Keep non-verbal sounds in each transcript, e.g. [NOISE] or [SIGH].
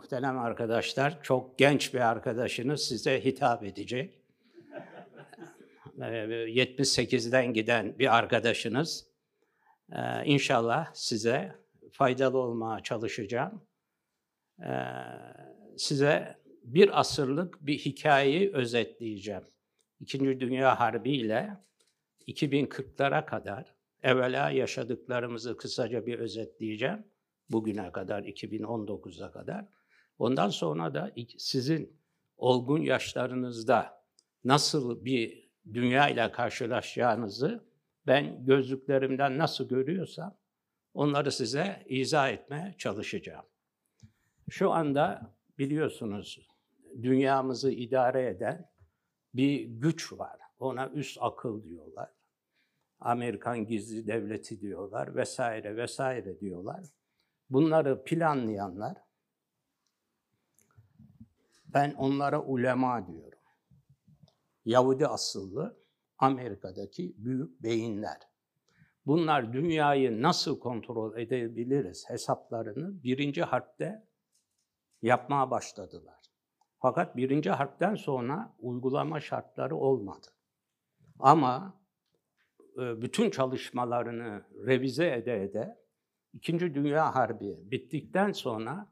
muhterem arkadaşlar, çok genç bir arkadaşınız size hitap edecek. Ee, 78'den giden bir arkadaşınız. Ee, İnşallah size faydalı olmaya çalışacağım. Ee, Size bir asırlık bir hikayeyi özetleyeceğim. İkinci Dünya Harbi ile 2040'lara kadar evvela yaşadıklarımızı kısaca bir özetleyeceğim. Bugüne kadar, 2019'a kadar. Ondan sonra da sizin olgun yaşlarınızda nasıl bir dünya ile karşılaşacağınızı ben gözlüklerimden nasıl görüyorsam onları size izah etmeye çalışacağım. Şu anda biliyorsunuz dünyamızı idare eden bir güç var. Ona üst akıl diyorlar. Amerikan gizli devleti diyorlar vesaire vesaire diyorlar. Bunları planlayanlar ben onlara ulema diyorum. Yahudi asıllı Amerika'daki büyük beyinler. Bunlar dünyayı nasıl kontrol edebiliriz hesaplarını birinci harpte yapmaya başladılar. Fakat birinci harpten sonra uygulama şartları olmadı. Ama e, bütün çalışmalarını revize ede ede İkinci Dünya Harbi bittikten sonra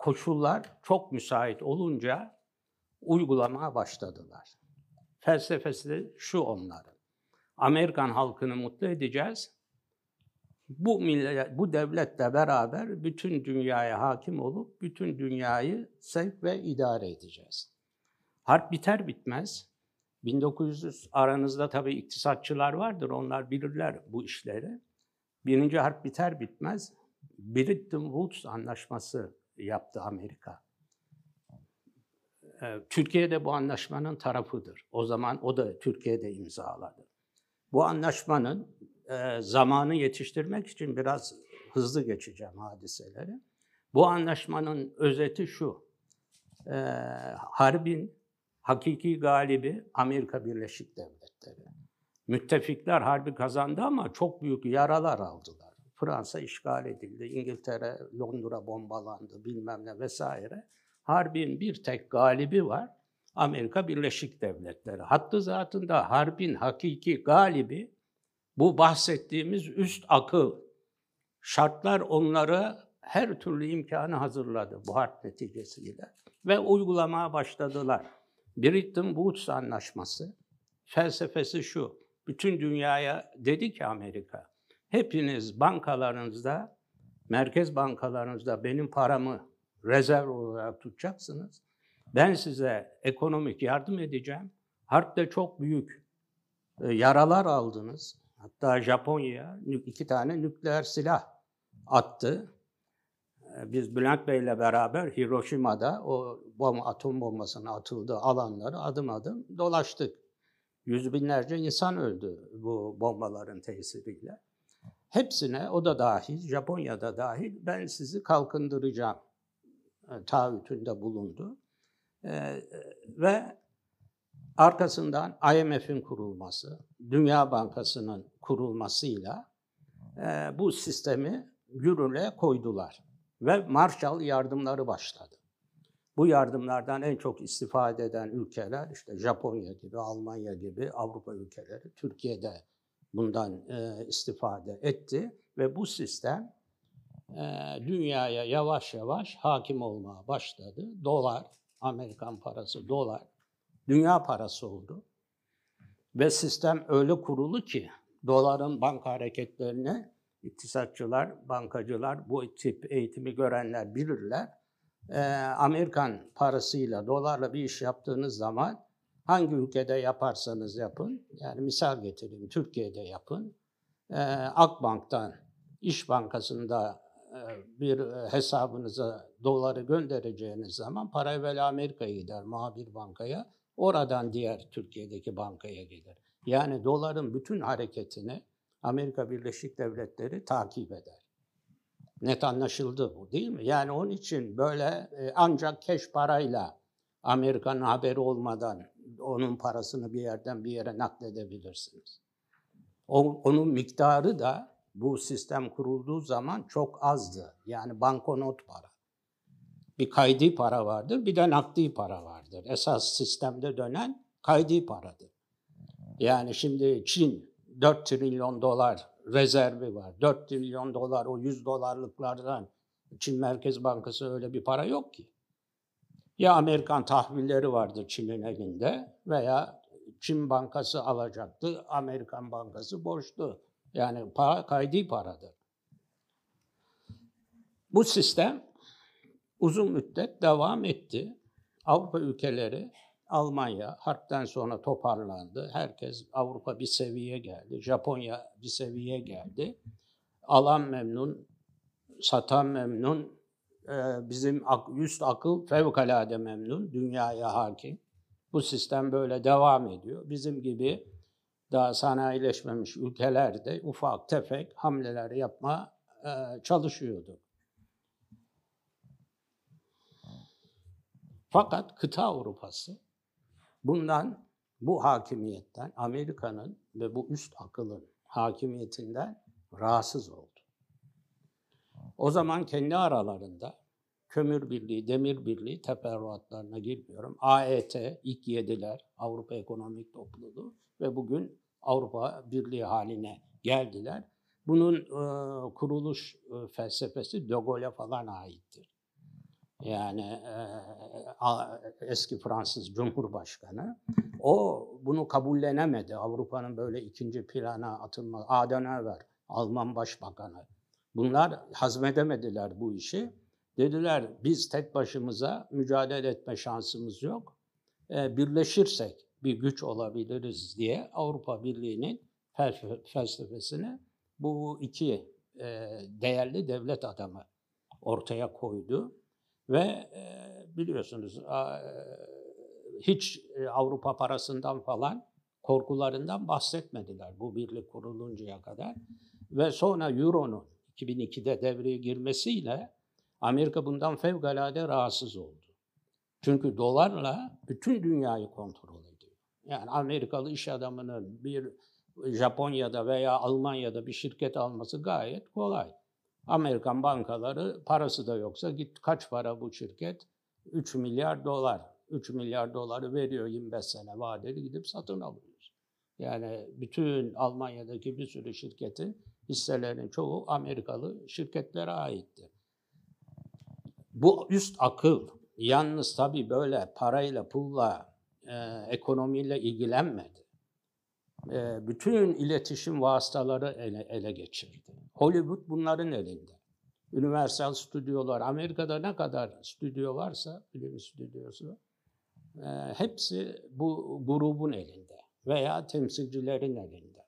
koşullar çok müsait olunca uygulamaya başladılar. Felsefesi de şu onların. Amerikan halkını mutlu edeceğiz. Bu millet, bu devletle beraber bütün dünyaya hakim olup bütün dünyayı sevk ve idare edeceğiz. Harp biter bitmez 1900 aranızda tabii iktisatçılar vardır. Onlar bilirler bu işleri. Birinci harp biter bitmez Bretton Woods anlaşması yaptı Amerika. Ee, Türkiye de bu anlaşmanın tarafıdır. O zaman o da Türkiye'de imzaladı. Bu anlaşmanın e, zamanı yetiştirmek için biraz hızlı geçeceğim hadiseleri. Bu anlaşmanın özeti şu. E, harbin hakiki galibi Amerika Birleşik Devletleri. Müttefikler harbi kazandı ama çok büyük yaralar aldılar. Fransa işgal edildi, İngiltere, Londra bombalandı bilmem ne vesaire. Harbin bir tek galibi var. Amerika Birleşik Devletleri. Hattı zatında harbin hakiki galibi bu bahsettiğimiz üst akıl. Şartlar onları her türlü imkanı hazırladı bu harp neticesiyle ve uygulamaya başladılar. Bretton Woods Anlaşması felsefesi şu. Bütün dünyaya dedi ki Amerika, hepiniz bankalarınızda, merkez bankalarınızda benim paramı rezerv olarak tutacaksınız. Ben size ekonomik yardım edeceğim. Harpte çok büyük e, yaralar aldınız. Hatta Japonya iki tane nükleer silah attı. E, biz Bülent Bey ile beraber Hiroşima'da o bomba, atom bombasının atıldığı alanları adım adım dolaştık. Yüz binlerce insan öldü bu bombaların tesiriyle. Hepsine, o da dahil, Japonya'da dahil, ben sizi kalkındıracağım e, taahhütünde bulundu. Ee, ve arkasından IMF'in kurulması, Dünya Bankası'nın kurulmasıyla e, bu sistemi yürürlüğe koydular. Ve Marshall yardımları başladı. Bu yardımlardan en çok istifade eden ülkeler işte Japonya gibi, Almanya gibi Avrupa ülkeleri, Türkiye'de bundan e, istifade etti ve bu sistem e, dünyaya yavaş yavaş hakim olmaya başladı. Dolar, Amerikan parası dolar, dünya parası oldu. Ve sistem öyle kurulu ki doların banka hareketlerini iktisatçılar, bankacılar, bu tip eğitimi görenler bilirler e, Amerikan parasıyla, dolarla bir iş yaptığınız zaman hangi ülkede yaparsanız yapın, yani misal getireyim Türkiye'de yapın, e, Akbank'tan, İş Bankası'nda e, bir hesabınıza doları göndereceğiniz zaman para evvel Amerika'ya gider, muhabir bankaya, oradan diğer Türkiye'deki bankaya gelir. Yani doların bütün hareketini Amerika Birleşik Devletleri takip eder. Net anlaşıldı bu değil mi? Yani onun için böyle e, ancak keş parayla Amerika'nın haberi olmadan onun parasını bir yerden bir yere nakledebilirsiniz. O, onun miktarı da bu sistem kurulduğu zaman çok azdı. Yani bankonot para. Bir kaydi para vardır, bir de nakdi para vardır. Esas sistemde dönen kaydi paradır. Yani şimdi Çin 4 trilyon dolar rezervi var. 4 trilyon dolar o 100 dolarlıklardan Çin Merkez Bankası öyle bir para yok ki. Ya Amerikan tahvilleri vardı Çin'in elinde veya Çin Bankası alacaktı, Amerikan Bankası borçlu. Yani para kaydi paradır. Bu sistem uzun müddet devam etti. Avrupa ülkeleri, Almanya harpten sonra toparlandı. Herkes Avrupa bir seviye geldi. Japonya bir seviye geldi. Alan memnun, satan memnun, bizim üst akıl fevkalade memnun, dünyaya hakim. Bu sistem böyle devam ediyor. Bizim gibi daha sanayileşmemiş ülkelerde ufak tefek hamleler yapma e, çalışıyordu. Fakat kıta Avrupası bundan, bu hakimiyetten, Amerika'nın ve bu üst akılın hakimiyetinden rahatsız oldu. O zaman kendi aralarında kömür birliği, demir birliği teferruatlarına girmiyorum. AET, ilk yediler, Avrupa Ekonomik Topluluğu ve bugün Avrupa Birliği haline geldiler. Bunun e, kuruluş e, felsefesi De Gaulle'e falan aittir. Yani e, eski Fransız Cumhurbaşkanı. O bunu kabullenemedi. Avrupa'nın böyle ikinci plana atılma. Adenauer, Alman Başbakanı. Bunlar hazmedemediler bu işi. Dediler biz tek başımıza mücadele etme şansımız yok. E, birleşirsek bir güç olabiliriz diye Avrupa Birliği'nin felsefesini bu iki e, değerli devlet adamı ortaya koydu. Ve e, biliyorsunuz hiç Avrupa parasından falan korkularından bahsetmediler bu birlik kuruluncaya kadar. Ve sonra Euro'nun 2002'de devreye girmesiyle Amerika bundan fevkalade rahatsız oldu. Çünkü dolarla bütün dünyayı kontrol ediyor. Yani Amerikalı iş adamının bir Japonya'da veya Almanya'da bir şirket alması gayet kolay. Amerikan bankaları parası da yoksa git kaç para bu şirket? 3 milyar dolar. 3 milyar doları veriyor 25 sene vadeli gidip satın alıyoruz. Yani bütün Almanya'daki bir sürü şirketin hisselerin çoğu Amerikalı şirketlere aitti. Bu üst akıl yalnız tabii böyle parayla, pulla, e, ekonomiyle ilgilenmedi. E, bütün iletişim vasıtaları ele, ele geçirdi. Hollywood bunların elinde. Universal stüdyolar, Amerika'da ne kadar stüdyo varsa, film stüdyosu, e, hepsi bu grubun elinde veya temsilcilerin elinde.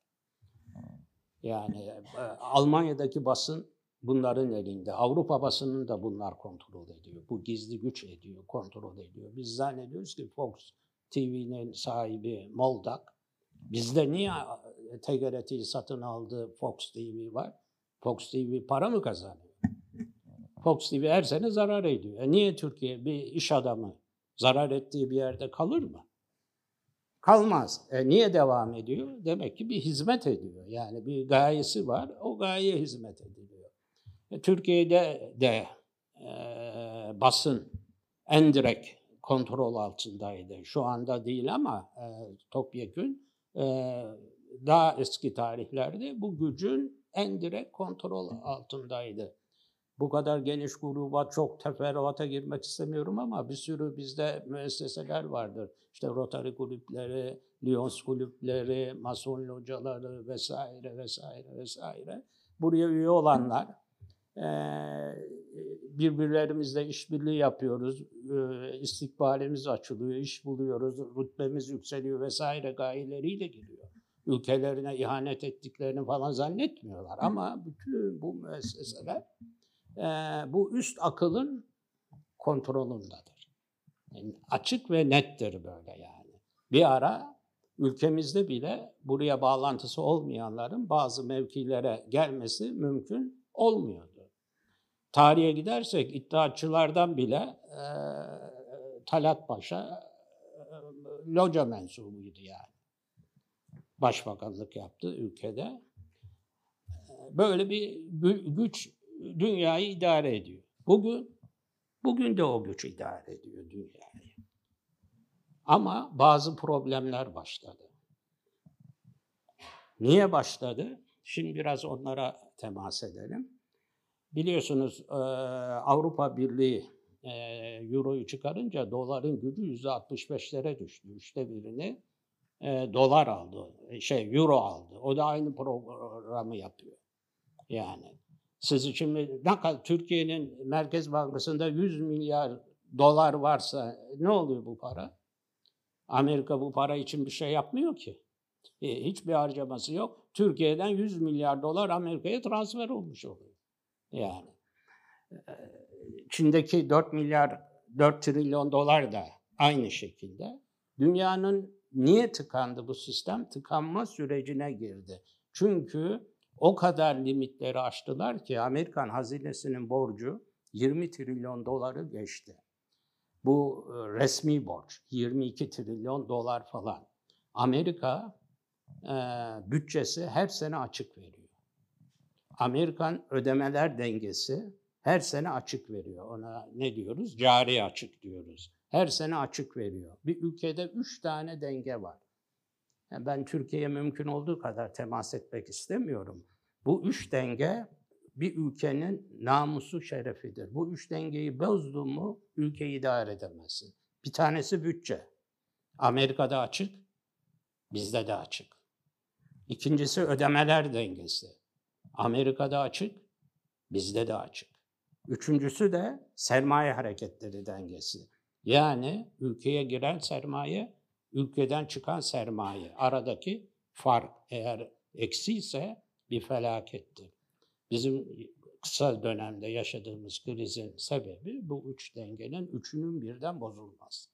Yani e, Almanya'daki basın bunların elinde. Avrupa basının da bunlar kontrol ediyor. Bu gizli güç ediyor, kontrol ediyor. Biz zannediyoruz ki Fox TV'nin sahibi Moldak. Bizde niye TGRT'yi satın aldı Fox TV var? Fox TV para mı kazanıyor? Fox TV her sene zarar ediyor. E niye Türkiye bir iş adamı zarar ettiği bir yerde kalır mı? Kalmaz. E niye devam ediyor? Demek ki bir hizmet ediyor. Yani bir gayesi var, o gayeye hizmet ediyor. E, Türkiye'de de e, basın en direkt kontrol altındaydı. Şu anda değil ama e, topyekün e, daha eski tarihlerde bu gücün en direkt kontrol altındaydı. Bu kadar geniş gruba çok teferruata girmek istemiyorum ama bir sürü bizde müesseseler vardır. İşte Rotary kulüpleri, Lyons kulüpleri, Mason locaları vesaire vesaire vesaire. Buraya üye olanlar birbirlerimizle işbirliği yapıyoruz, istikbalimiz açılıyor, iş buluyoruz, rütbemiz yükseliyor vesaire gayeleriyle geliyor. Ülkelerine ihanet ettiklerini falan zannetmiyorlar ama bütün bu müesseseler bu üst akılın kontrolündedir. Yani açık ve nettir böyle yani. Bir ara ülkemizde bile buraya bağlantısı olmayanların bazı mevkilere gelmesi mümkün olmuyor tarihe gidersek iddiaçılardan bile e, Talat Paşa e, loca mensubuydu yani. Başbakanlık yaptı ülkede. Böyle bir güç dünyayı idare ediyor. Bugün Bugün de o güç idare ediyor dünyayı. Ama bazı problemler başladı. Niye başladı? Şimdi biraz onlara temas edelim. Biliyorsunuz e, Avrupa Birliği e, Euro'yu çıkarınca doların gücü %65'lere düştü. Üçte birini e, dolar aldı, şey Euro aldı. O da aynı programı yapıyor. Yani siz şimdi ne kadar Türkiye'nin Merkez Bankası'nda 100 milyar dolar varsa ne oluyor bu para? Amerika bu para için bir şey yapmıyor ki. E, hiçbir harcaması yok. Türkiye'den 100 milyar dolar Amerika'ya transfer olmuş oluyor. Yani Çin'deki 4 milyar 4 trilyon dolar da aynı şekilde. Dünyanın niye tıkandı bu sistem? Tıkanma sürecine girdi. Çünkü o kadar limitleri aştılar ki Amerikan hazinesinin borcu 20 trilyon doları geçti. Bu e, resmi borç 22 trilyon dolar falan. Amerika e, bütçesi her sene açık veriyor. Amerikan ödemeler dengesi her sene açık veriyor. Ona ne diyoruz? Cari açık diyoruz. Her sene açık veriyor. Bir ülkede üç tane denge var. Yani ben Türkiye'ye mümkün olduğu kadar temas etmek istemiyorum. Bu üç denge bir ülkenin namusu şerefidir. Bu üç dengeyi bozdun mu ülkeyi idare edemezsin. Bir tanesi bütçe. Amerika'da açık, bizde de açık. İkincisi ödemeler dengesi. Amerika'da açık, bizde de açık. Üçüncüsü de sermaye hareketleri dengesi. Yani ülkeye giren sermaye, ülkeden çıkan sermaye. Aradaki fark eğer eksi ise bir felakettir. Bizim kısa dönemde yaşadığımız krizin sebebi bu üç dengenin üçünün birden bozulması.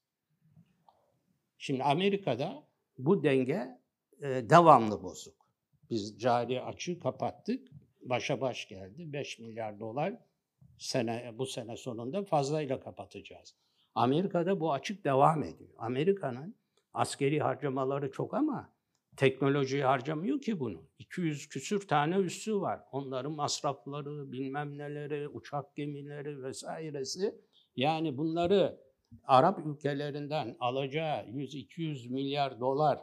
Şimdi Amerika'da bu denge e, devamlı bozuk. Biz cari açığı kapattık, başa baş geldi. 5 milyar dolar sene bu sene sonunda fazlayla kapatacağız. Amerika'da bu açık devam ediyor. Amerika'nın askeri harcamaları çok ama teknolojiyi harcamıyor ki bunu. 200 küsür tane üssü var. Onların masrafları, bilmem neleri, uçak gemileri vesairesi. Yani bunları Arap ülkelerinden alacağı 100-200 milyar dolar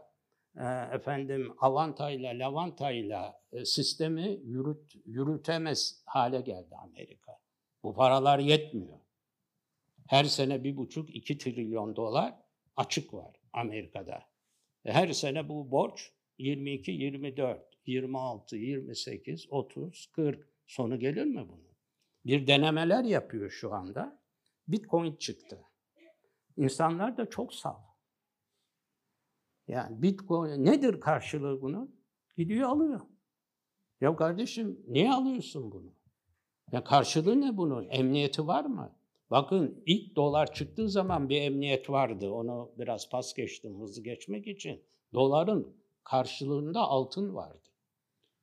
efendim Avantayla, Levantayla e, sistemi yürüt, yürütemez hale geldi Amerika. Bu paralar yetmiyor. Her sene bir buçuk, iki trilyon dolar açık var Amerika'da. E, her sene bu borç 22, 24, 26, 28, 30, 40 sonu gelir mi bunun? Bir denemeler yapıyor şu anda. Bitcoin çıktı. İnsanlar da çok sağ. Yani Bitcoin nedir karşılığı bunun? Gidiyor alıyor. Ya kardeşim niye alıyorsun bunu? Ya karşılığı ne bunun? Emniyeti var mı? Bakın ilk dolar çıktığı zaman bir emniyet vardı. Onu biraz pas geçtim hızlı geçmek için. Doların karşılığında altın vardı.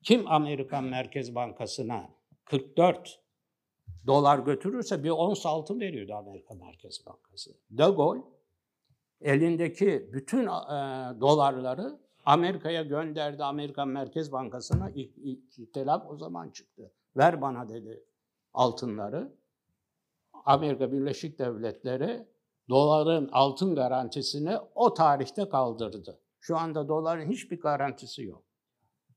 Kim Amerikan Merkez Bankası'na 44 dolar götürürse bir ons altın veriyordu Amerika Merkez Bankası. De Gaulle elindeki bütün e, dolarları Amerika'ya gönderdi. Amerikan Merkez Bankası'na ilk, o zaman çıktı. Ver bana dedi altınları. Amerika Birleşik Devletleri doların altın garantisini o tarihte kaldırdı. Şu anda doların hiçbir garantisi yok.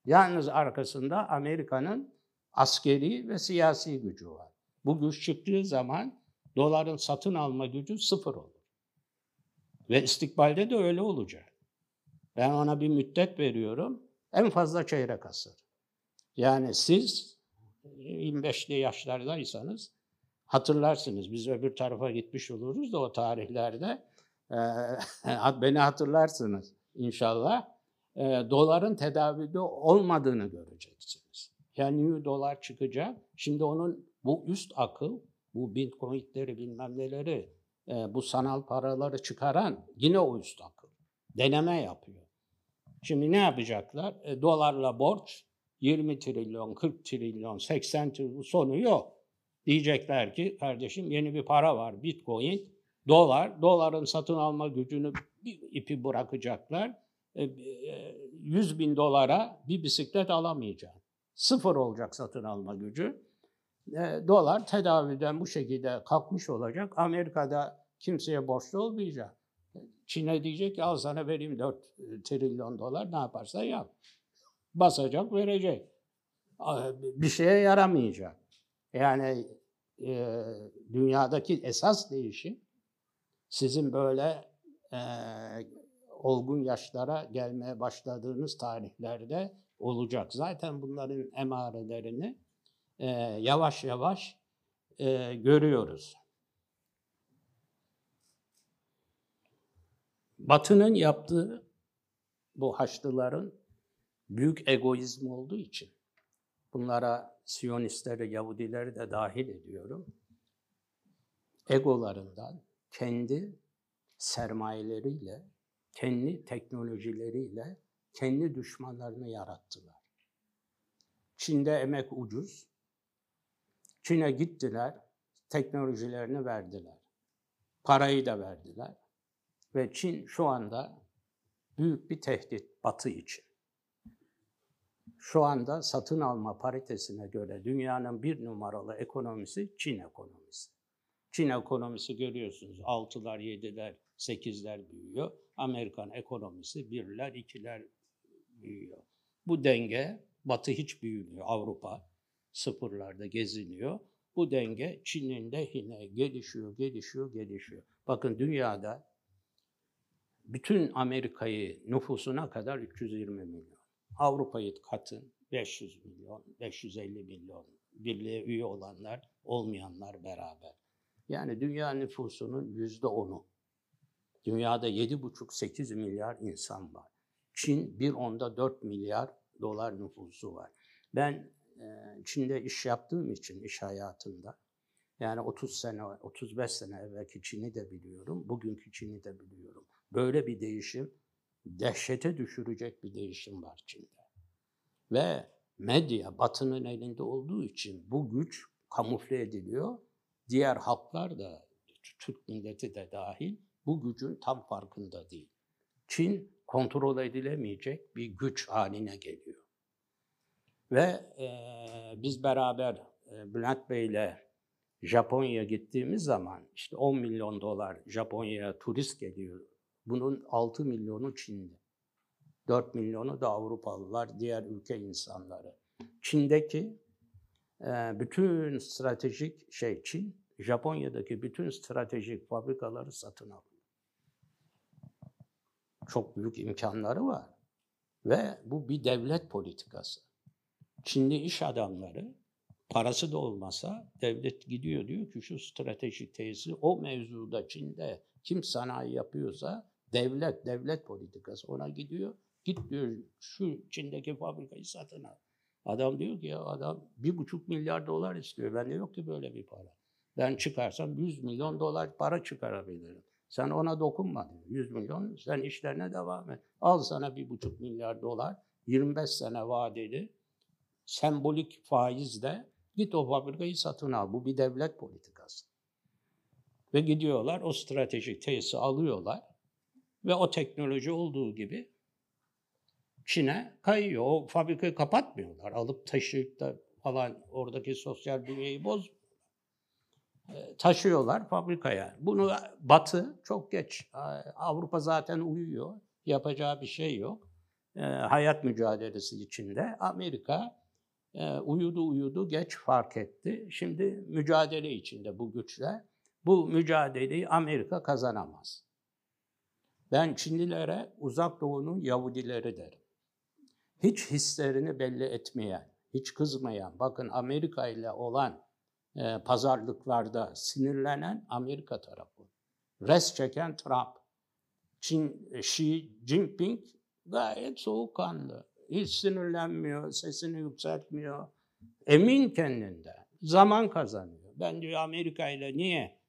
Yalnız arkasında Amerika'nın askeri ve siyasi gücü var. Bu güç çıktığı zaman doların satın alma gücü sıfır olur. Ve istikbalde de öyle olacak. Ben ona bir müddet veriyorum. En fazla çeyrek asır. Yani siz 25'li yaşlardaysanız hatırlarsınız. Biz öbür tarafa gitmiş oluruz da o tarihlerde. [LAUGHS] beni hatırlarsınız inşallah. doların tedavide olmadığını göreceksiniz. Yani new dolar çıkacak. Şimdi onun bu üst akıl, bu bitcoinleri bilmem neleri, bu sanal paraları çıkaran yine üst akıl. Deneme yapıyor. Şimdi ne yapacaklar? E, dolarla borç 20 trilyon, 40 trilyon, 80 trilyon sonu yok. Diyecekler ki kardeşim yeni bir para var bitcoin, dolar, doların satın alma gücünü bir ipi bırakacaklar. 100 e, e, bin dolara bir bisiklet alamayacaksın. Sıfır olacak satın alma gücü. E, dolar tedaviden bu şekilde kalkmış olacak. Amerika'da kimseye borçlu olmayacak. Çin'e diyecek ki al sana vereyim 4 trilyon dolar ne yaparsa yap. Basacak verecek. Bir şeye yaramayacak. Yani e, dünyadaki esas değişim sizin böyle e, olgun yaşlara gelmeye başladığınız tarihlerde olacak. Zaten bunların emarelerini e, yavaş yavaş e, görüyoruz. Batı'nın yaptığı bu Haçlıların büyük egoizm olduğu için bunlara Siyonistleri, Yahudileri de dahil ediyorum. Egolarından kendi sermayeleriyle, kendi teknolojileriyle kendi düşmanlarını yarattılar. Çin'de emek ucuz. Çin'e gittiler, teknolojilerini verdiler. Parayı da verdiler. Ve Çin şu anda büyük bir tehdit Batı için. Şu anda satın alma paritesine göre dünyanın bir numaralı ekonomisi Çin ekonomisi. Çin ekonomisi görüyorsunuz 6'lar, 7'ler, 8'ler büyüyor. Amerikan ekonomisi 1'ler, 2'ler büyüyor. Bu denge Batı hiç büyümüyor. Avrupa sıfırlarda geziniyor. Bu denge Çin'in lehine gelişiyor, gelişiyor, gelişiyor. Bakın dünyada bütün Amerika'yı nüfusuna kadar 320 milyon. Avrupa'yı katın 500 milyon, 550 milyon. Birliğe üye olanlar, olmayanlar beraber. Yani dünya nüfusunun yüzde onu. Dünyada 7,5-8 milyar insan var. Çin bir onda 4 milyar dolar nüfusu var. Ben Çin'de iş yaptığım için iş hayatında yani 30 sene, 35 sene evvelki Çin'i de biliyorum, bugünkü Çin'i de biliyorum. Böyle bir değişim, dehşete düşürecek bir değişim var Çin'de. Ve medya batının elinde olduğu için bu güç kamufle ediliyor. Diğer halklar da, Türk milleti de dahil bu gücün tam farkında değil. Çin kontrol edilemeyecek bir güç haline geliyor. Ve e, biz beraber e, Bülent Bey'le Japonya'ya gittiğimiz zaman işte 10 milyon dolar Japonya'ya turist geliyor. Bunun 6 milyonu Çin'de. 4 milyonu da Avrupalılar, diğer ülke insanları. Çin'deki e, bütün stratejik şey Çin, Japonya'daki bütün stratejik fabrikaları satın alıyor çok büyük imkanları var. Ve bu bir devlet politikası. Çinli iş adamları parası da olmasa devlet gidiyor diyor ki şu stratejik tesis o mevzuda Çin'de kim sanayi yapıyorsa devlet, devlet politikası ona gidiyor. Git diyor şu Çin'deki fabrikayı satın al. Adam diyor ki ya adam bir buçuk milyar dolar istiyor. Bende yok ki böyle bir para. Ben çıkarsam 100 milyon dolar para çıkarabilirim. Sen ona dokunma diyor. 100 milyon sen işlerine devam et. Al sana bir buçuk milyar dolar 25 sene vadeli sembolik faizle git o fabrikayı satın al. Bu bir devlet politikası. Ve gidiyorlar o stratejik tesisi alıyorlar ve o teknoloji olduğu gibi Çin'e kayıyor. O fabrikayı kapatmıyorlar. Alıp taşıyıp da falan oradaki sosyal bünyayı boz e, taşıyorlar fabrikaya. Bunu Batı çok geç. Avrupa zaten uyuyor. Yapacağı bir şey yok. E, hayat mücadelesi içinde. Amerika e, uyudu uyudu geç fark etti. Şimdi mücadele içinde bu güçle. Bu mücadeleyi Amerika kazanamaz. Ben Çinlilere uzak doğunun Yahudileri derim. Hiç hislerini belli etmeyen, hiç kızmayan, bakın Amerika ile olan e, pazarlıklarda sinirlenen Amerika tarafı. Res çeken Trump. Çin, Xi Jinping gayet soğukkanlı. Hiç sinirlenmiyor, sesini yükseltmiyor. Emin kendinde. Zaman kazanıyor. Ben diyor Amerika ile niye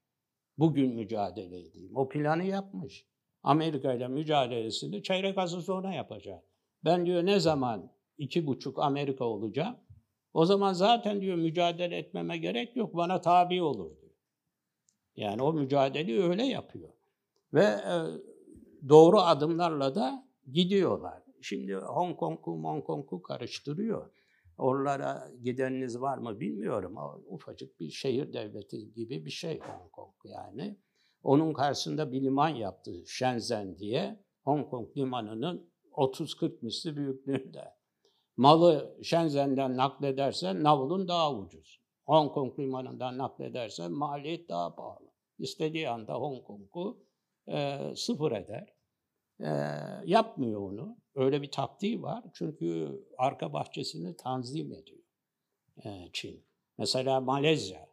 bugün mücadele edeyim? O planı yapmış. Amerika ile mücadelesini çeyrek asır sonra yapacak. Ben diyor ne zaman iki buçuk Amerika olacağım? O zaman zaten diyor mücadele etmeme gerek yok, bana tabi olur diyor. Yani o mücadeleyi öyle yapıyor. Ve e, doğru adımlarla da gidiyorlar. Şimdi Hong Kong'u Hong Kong'u karıştırıyor. Oralara gideniniz var mı bilmiyorum ama ufacık bir şehir devleti gibi bir şey Hong Kong yani. Onun karşısında bir liman yaptı Shenzhen diye. Hong Kong limanının 30-40 misli büyüklüğünde. Malı Shenzhen'den nakledersen navlun daha ucuz. Hong Kong limanından nakledersen maliyet daha pahalı. İstediği anda Hong Kong'u e, sıfır eder. E, yapmıyor onu. Öyle bir taktiği var. Çünkü arka bahçesini tanzim ediyor e, Çin. Mesela Malezya,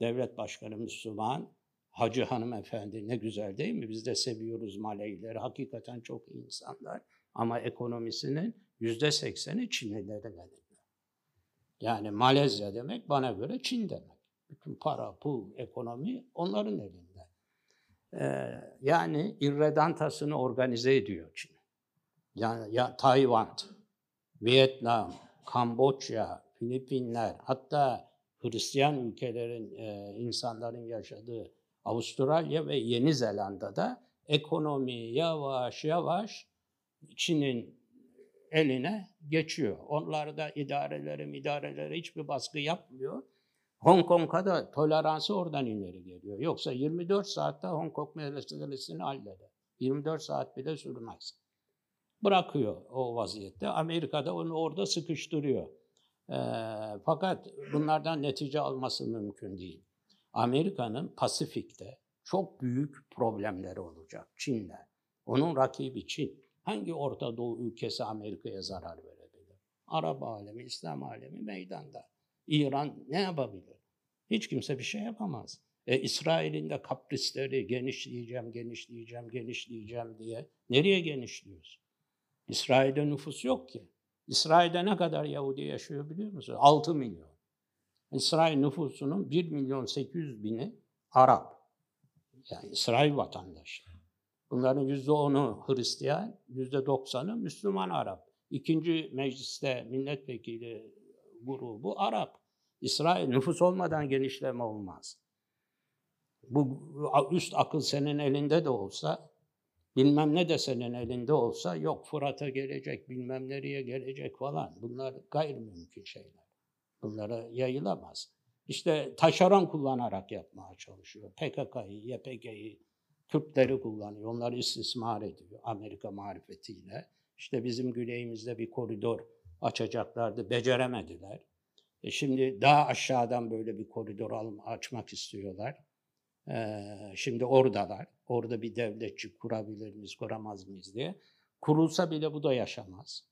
devlet başkanı Müslüman, Hacı hanımefendi ne güzel değil mi? Biz de seviyoruz Maleyleri. Hakikaten çok iyi insanlar. Ama ekonomisinin yüzde sekseni Çinlilerin elinde. Yani Malezya demek bana göre Çin demek. Bütün para, pul, ekonomi onların elinde. Ee, yani irredantasını organize ediyor Çin. Yani ya Tayvan, Vietnam, Kamboçya, Filipinler, hatta Hristiyan ülkelerin, e, insanların yaşadığı Avustralya ve Yeni Zelanda'da ekonomi yavaş yavaş Çin'in eline geçiyor. Onlar da idareleri, idareleri hiçbir baskı yapmıyor. Hong Kong'a da toleransı oradan ileri geliyor. Yoksa 24 saatte Hong Kong meselesini halleder. 24 saat bile sürmez. Bırakıyor o vaziyette. Amerika'da onu orada sıkıştırıyor. E, fakat bunlardan netice alması mümkün değil. Amerika'nın Pasifik'te çok büyük problemleri olacak Çin'le. Onun rakibi Çin. Hangi Orta Doğu ülkesi Amerika'ya zarar verebilir? Arap alemi, İslam alemi meydanda. İran ne yapabilir? Hiç kimse bir şey yapamaz. E, İsrail'in de kaprisleri genişleyeceğim, genişleyeceğim, genişleyeceğim diye. Nereye genişliyoruz? İsrail'de nüfus yok ki. İsrail'de ne kadar Yahudi yaşıyor biliyor musunuz? 6 milyon. İsrail nüfusunun 1 milyon 800 bini Arap. Yani İsrail vatandaşı. Bunların yüzde onu Hristiyan, yüzde doksanı Müslüman Arap. İkinci mecliste milletvekili grubu Arap. İsrail nüfus olmadan genişleme olmaz. Bu üst akıl senin elinde de olsa, bilmem ne de senin elinde olsa, yok Fırat'a gelecek, bilmem nereye gelecek falan. Bunlar gayrimümkün şeyler. Bunlara yayılamaz. İşte taşeron kullanarak yapmaya çalışıyor. PKK'yı, YPG'yi, Kürtleri kullanıyor. Onları istismar ediyor Amerika marifetiyle. İşte bizim güneyimizde bir koridor açacaklardı. Beceremediler. E şimdi daha aşağıdan böyle bir koridor açmak istiyorlar. Şimdi oradalar. Orada bir devletçi kurabilir miyiz, kuramaz mıyız diye. Kurulsa bile bu da yaşamaz.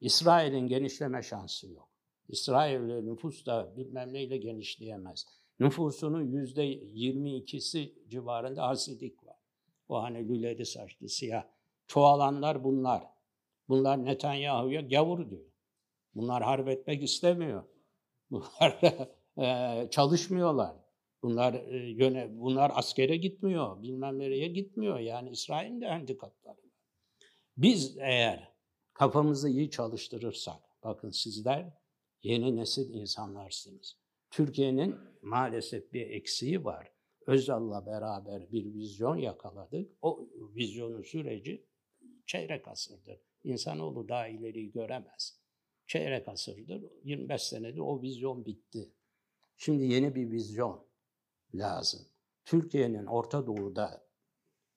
İsrail'in genişleme şansı yok. İsrail'le nüfus da bilmem neyle genişleyemez. Nüfusunun yüzde 22'si civarında Hasidik var. O hani lüleli saçlı siyah. Çoğalanlar bunlar. Bunlar Netanyahu'ya gavur diyor. Bunlar harp etmek istemiyor. Bunlar çalışmıyorlar. Bunlar e, yöne, bunlar askere gitmiyor, bilmem nereye gitmiyor. Yani İsrail'in de handikapları. Biz eğer kafamızı iyi çalıştırırsak, bakın sizler yeni nesil insanlarsınız. Türkiye'nin maalesef bir eksiği var. Özal'la beraber bir vizyon yakaladık. O vizyonun süreci çeyrek asırdır. İnsanoğlu daha ileriyi göremez. Çeyrek asırdır, 25 senedir o vizyon bitti. Şimdi yeni bir vizyon lazım. Türkiye'nin Orta Doğu'da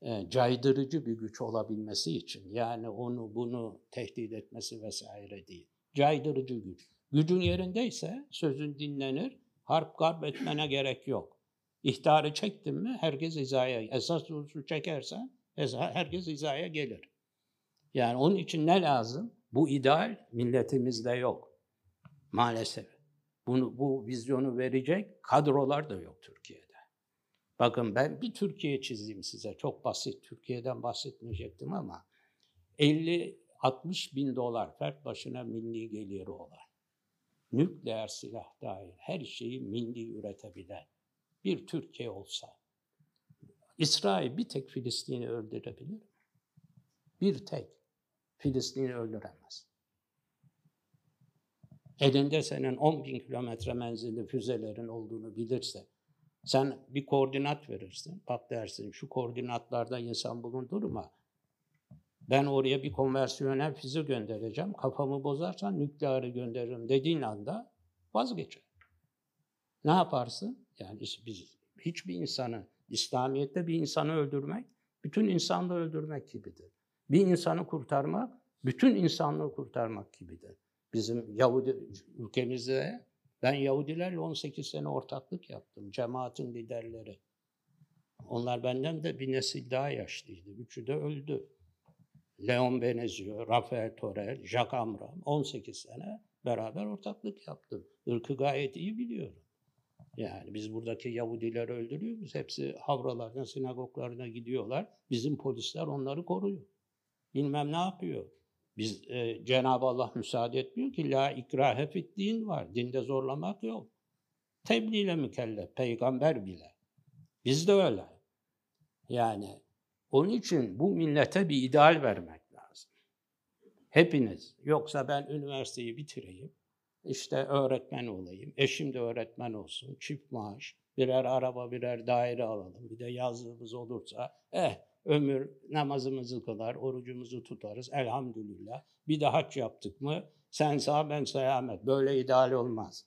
e, caydırıcı bir güç olabilmesi için yani onu bunu tehdit etmesi vesaire değil. Caydırıcı güç. Gücün yerindeyse sözün dinlenir, harp garp etmene gerek yok. İhtarı çektin mi herkes hizaya, esas usul çekersen herkes hizaya gelir. Yani onun için ne lazım? Bu ideal milletimizde yok. Maalesef. Bunu, bu vizyonu verecek kadrolar da yok Türkiye'de. Bakın ben bir Türkiye çizeyim size. Çok basit. Türkiye'den bahsetmeyecektim ama 50-60 bin dolar fert başına milli geliri olan nükleer silah dahil her şeyi milli üretebilen bir Türkiye olsa, İsrail bir tek Filistin'i öldürebilir mi? Bir tek Filistin'i öldüremez. Elinde senin 10 bin kilometre menzilli füzelerin olduğunu bilirse, sen bir koordinat verirsin. Bak dersin şu koordinatlarda insan bulundurma. Ben oraya bir konversiyonel füze göndereceğim. Kafamı bozarsan nüklearı gönderirim dediğin anda vazgeçer. Ne yaparsın? Yani biz hiçbir insanı, İslamiyet'te bir insanı öldürmek, bütün insanlığı öldürmek gibidir. Bir insanı kurtarmak, bütün insanlığı kurtarmak gibidir. Bizim Yahudi ülkemizde ben Yahudilerle 18 sene ortaklık yaptım. Cemaatin liderleri. Onlar benden de bir nesil daha yaşlıydı. Üçü de öldü. Leon Benezio, Rafael Torel, Jacques Amram 18 sene beraber ortaklık yaptım. Irkı gayet iyi biliyorum. Yani biz buradaki Yahudileri öldürüyoruz. Hepsi havralarına, sinagoglarına gidiyorlar. Bizim polisler onları koruyor. Bilmem ne yapıyor. Biz e, Cenab-ı Allah müsaade etmiyor ki la ikrahe fit din var. Dinde zorlamak yok. Tebliğ ile mükellef, peygamber bile. Biz de öyle. Yani onun için bu millete bir ideal vermek lazım. Hepiniz. Yoksa ben üniversiteyi bitireyim, işte öğretmen olayım, eşim de öğretmen olsun, çift maaş, birer araba, birer daire alalım. Bir de yazlığımız olursa, eh ömür namazımızı kılar, orucumuzu tutarız elhamdülillah. Bir de hac yaptık mı sen sağ ben selamet. Böyle ideal olmaz.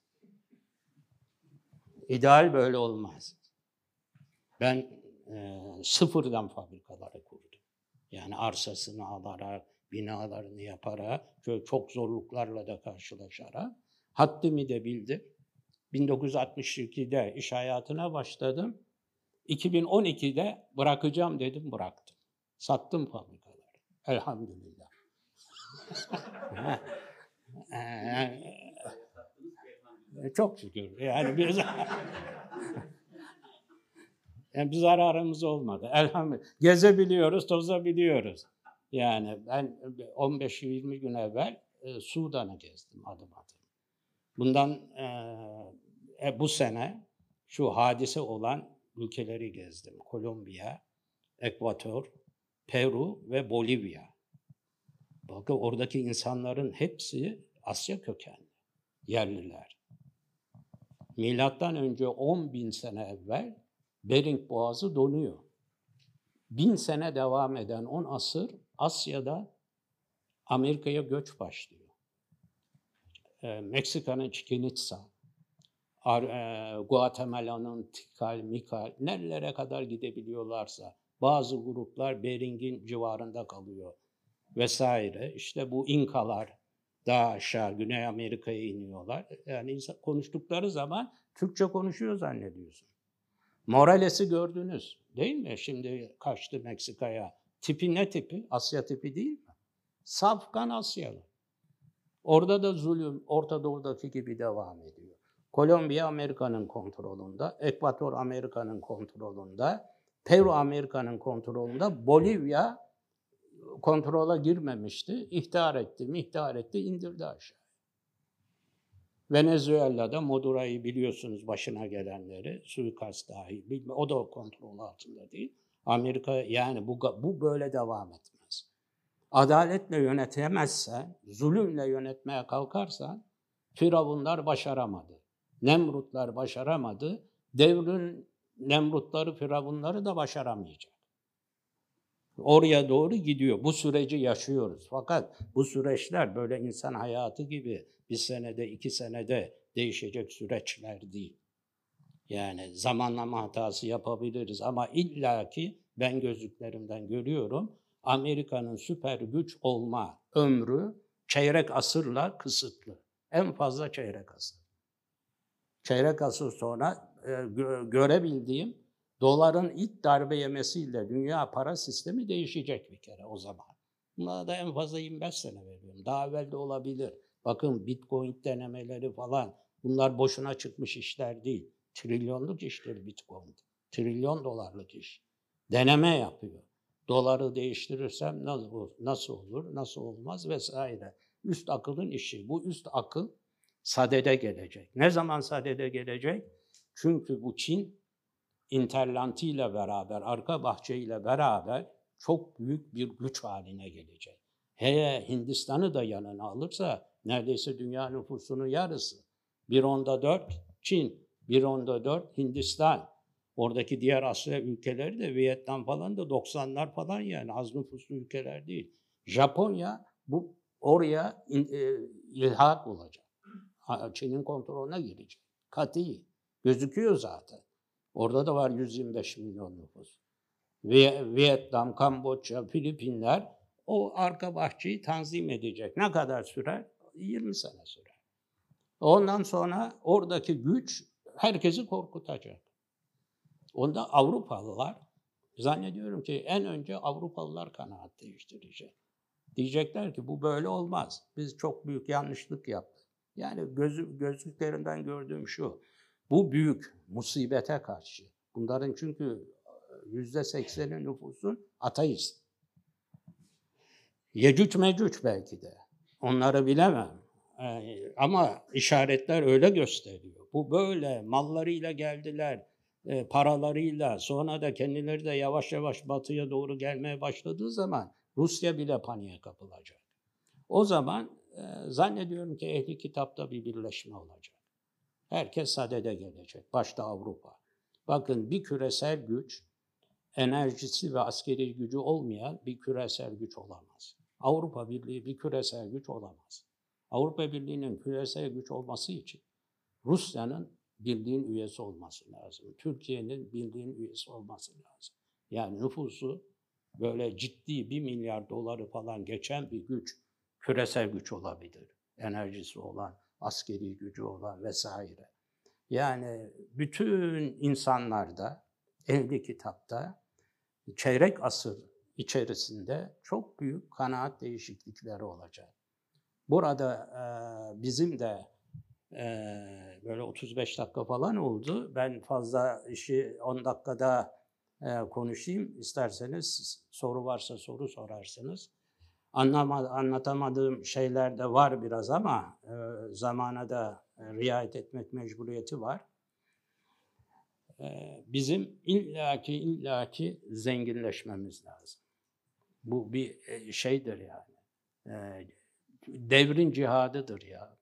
İdeal böyle olmaz. Ben e, sıfırdan fabrikaları kurdum. Yani arsasını alarak, binalarını yaparak, çok zorluklarla da karşılaşarak haddimi de bildim. 1962'de iş hayatına başladım. 2012'de bırakacağım dedim, bıraktım. Sattım fabrikaları. Elhamdülillah. [LAUGHS] Çok şükür. Yani biz [LAUGHS] yani bir zararımız olmadı. Elhamdülillah. Gezebiliyoruz, tozabiliyoruz. Yani ben 15-20 gün evvel e, Sudan'ı gezdim adım adım. Bundan e, e, bu sene şu hadise olan ülkeleri gezdim. Kolombiya, Ekvator, Peru ve Bolivya. Bakın oradaki insanların hepsi Asya kökenli, yerliler. Milattan önce 10 bin sene evvel Bering Boğazı donuyor. Bin sene devam eden 10 asır Asya'da Amerika'ya göç başlıyor. Ee, Meksika'nın Chichen Itza, Guatemala'nın Tikal, Mikal, nerelere kadar gidebiliyorlarsa bazı gruplar Bering'in civarında kalıyor vesaire. İşte bu İnkalar daha aşağı Güney Amerika'ya iniyorlar. Yani konuştukları zaman Türkçe konuşuyor zannediyorsun. Morales'i gördünüz değil mi? Şimdi kaçtı Meksika'ya. Tipi ne tipi? Asya tipi değil mi? Safkan Asyalı. Orada da zulüm Orta Doğu'daki gibi devam ediyor. Kolombiya Amerika'nın kontrolünde, Ekvator Amerika'nın kontrolünde, Peru Amerika'nın kontrolünde, Bolivya kontrola girmemişti. İhtihar etti, mihtihar etti, indirdi aşağı. Venezuela'da Madura'yı biliyorsunuz başına gelenleri, suikast dahi, bilme, o da kontrol altında değil. Amerika yani bu, bu böyle devam etmez. Adaletle yönetemezsen, zulümle yönetmeye kalkarsan, Firavunlar başaramadı. Nemrutlar başaramadı. Devrin Nemrutları, Firavunları da başaramayacak. Oraya doğru gidiyor. Bu süreci yaşıyoruz. Fakat bu süreçler böyle insan hayatı gibi bir senede, iki senede değişecek süreçler değil. Yani zamanlama hatası yapabiliriz ama illaki ben gözlüklerimden görüyorum Amerika'nın süper güç olma ömrü çeyrek asırla kısıtlı. En fazla çeyrek asır. Çeyrek asır sonra e, gö- görebildiğim doların ilk darbe yemesiyle dünya para sistemi değişecek bir kere o zaman. Buna da en fazla 25 sene veriyorum. Daha evvel de olabilir. Bakın Bitcoin denemeleri falan bunlar boşuna çıkmış işler değil. Trilyonluk iştir Bitcoin. Trilyon dolarlık iş. Deneme yapıyor. Doları değiştirirsem nasıl, nasıl olur, nasıl olmaz vesaire. Üst akılın işi. Bu üst akıl sadede gelecek. Ne zaman sadede gelecek? Çünkü bu Çin Interlanti ile beraber, arka bahçe ile beraber çok büyük bir güç haline gelecek. He Hindistan'ı da yanına alırsa neredeyse dünya nüfusunun yarısı. Bir onda dört Çin, bir onda dört Hindistan. Oradaki diğer Asya ülkeleri de Vietnam falan da 90'lar falan yani az nüfuslu ülkeler değil. Japonya bu oraya e, ilhak olacak. Çin'in kontrolüne girecek. Katiyi. Gözüküyor zaten. Orada da var 125 milyon nüfus. Vietnam, Kamboçya, Filipinler o arka bahçeyi tanzim edecek. Ne kadar sürer? 20 sene sürer. Ondan sonra oradaki güç herkesi korkutacak. Onda Avrupalılar zannediyorum ki en önce Avrupalılar kanaat değiştirecek. Diyecekler ki bu böyle olmaz. Biz çok büyük yanlışlık yaptık. Yani gözü, gözlüklerinden gördüğüm şu. Bu büyük musibete karşı. Bunların çünkü yüzde sekseni nüfusun ateist. Yecüc mecüc belki de. Onları bilemem. Ee, ama işaretler öyle gösteriyor. Bu böyle mallarıyla geldiler, e, paralarıyla sonra da kendileri de yavaş yavaş batıya doğru gelmeye başladığı zaman Rusya bile paniğe kapılacak. O zaman e, zannediyorum ki ehli kitapta bir birleşme olacak. Herkes sadede gelecek, başta Avrupa. Bakın bir küresel güç, enerjisi ve askeri gücü olmayan bir küresel güç olamaz. Avrupa Birliği bir küresel güç olamaz. Avrupa Birliği'nin küresel güç olması için Rusya'nın birliğin üyesi olması lazım. Türkiye'nin birliğin üyesi olması lazım. Yani nüfusu böyle ciddi bir milyar doları falan geçen bir güç, küresel güç olabilir. Enerjisi olan, askeri gücü olan vesaire. Yani bütün insanlarda, ehli kitapta çeyrek asır içerisinde çok büyük kanaat değişiklikleri olacak. Burada e, bizim de e, böyle 35 dakika falan oldu. Ben fazla işi 10 dakikada e, konuşayım. İsterseniz soru varsa soru sorarsınız. Anlama, anlatamadığım şeyler de var biraz ama e, zamana da riayet etmek mecburiyeti var. E, bizim illaki illaki zenginleşmemiz lazım. Bu bir e, şeydir yani. E, devrin cihadıdır ya.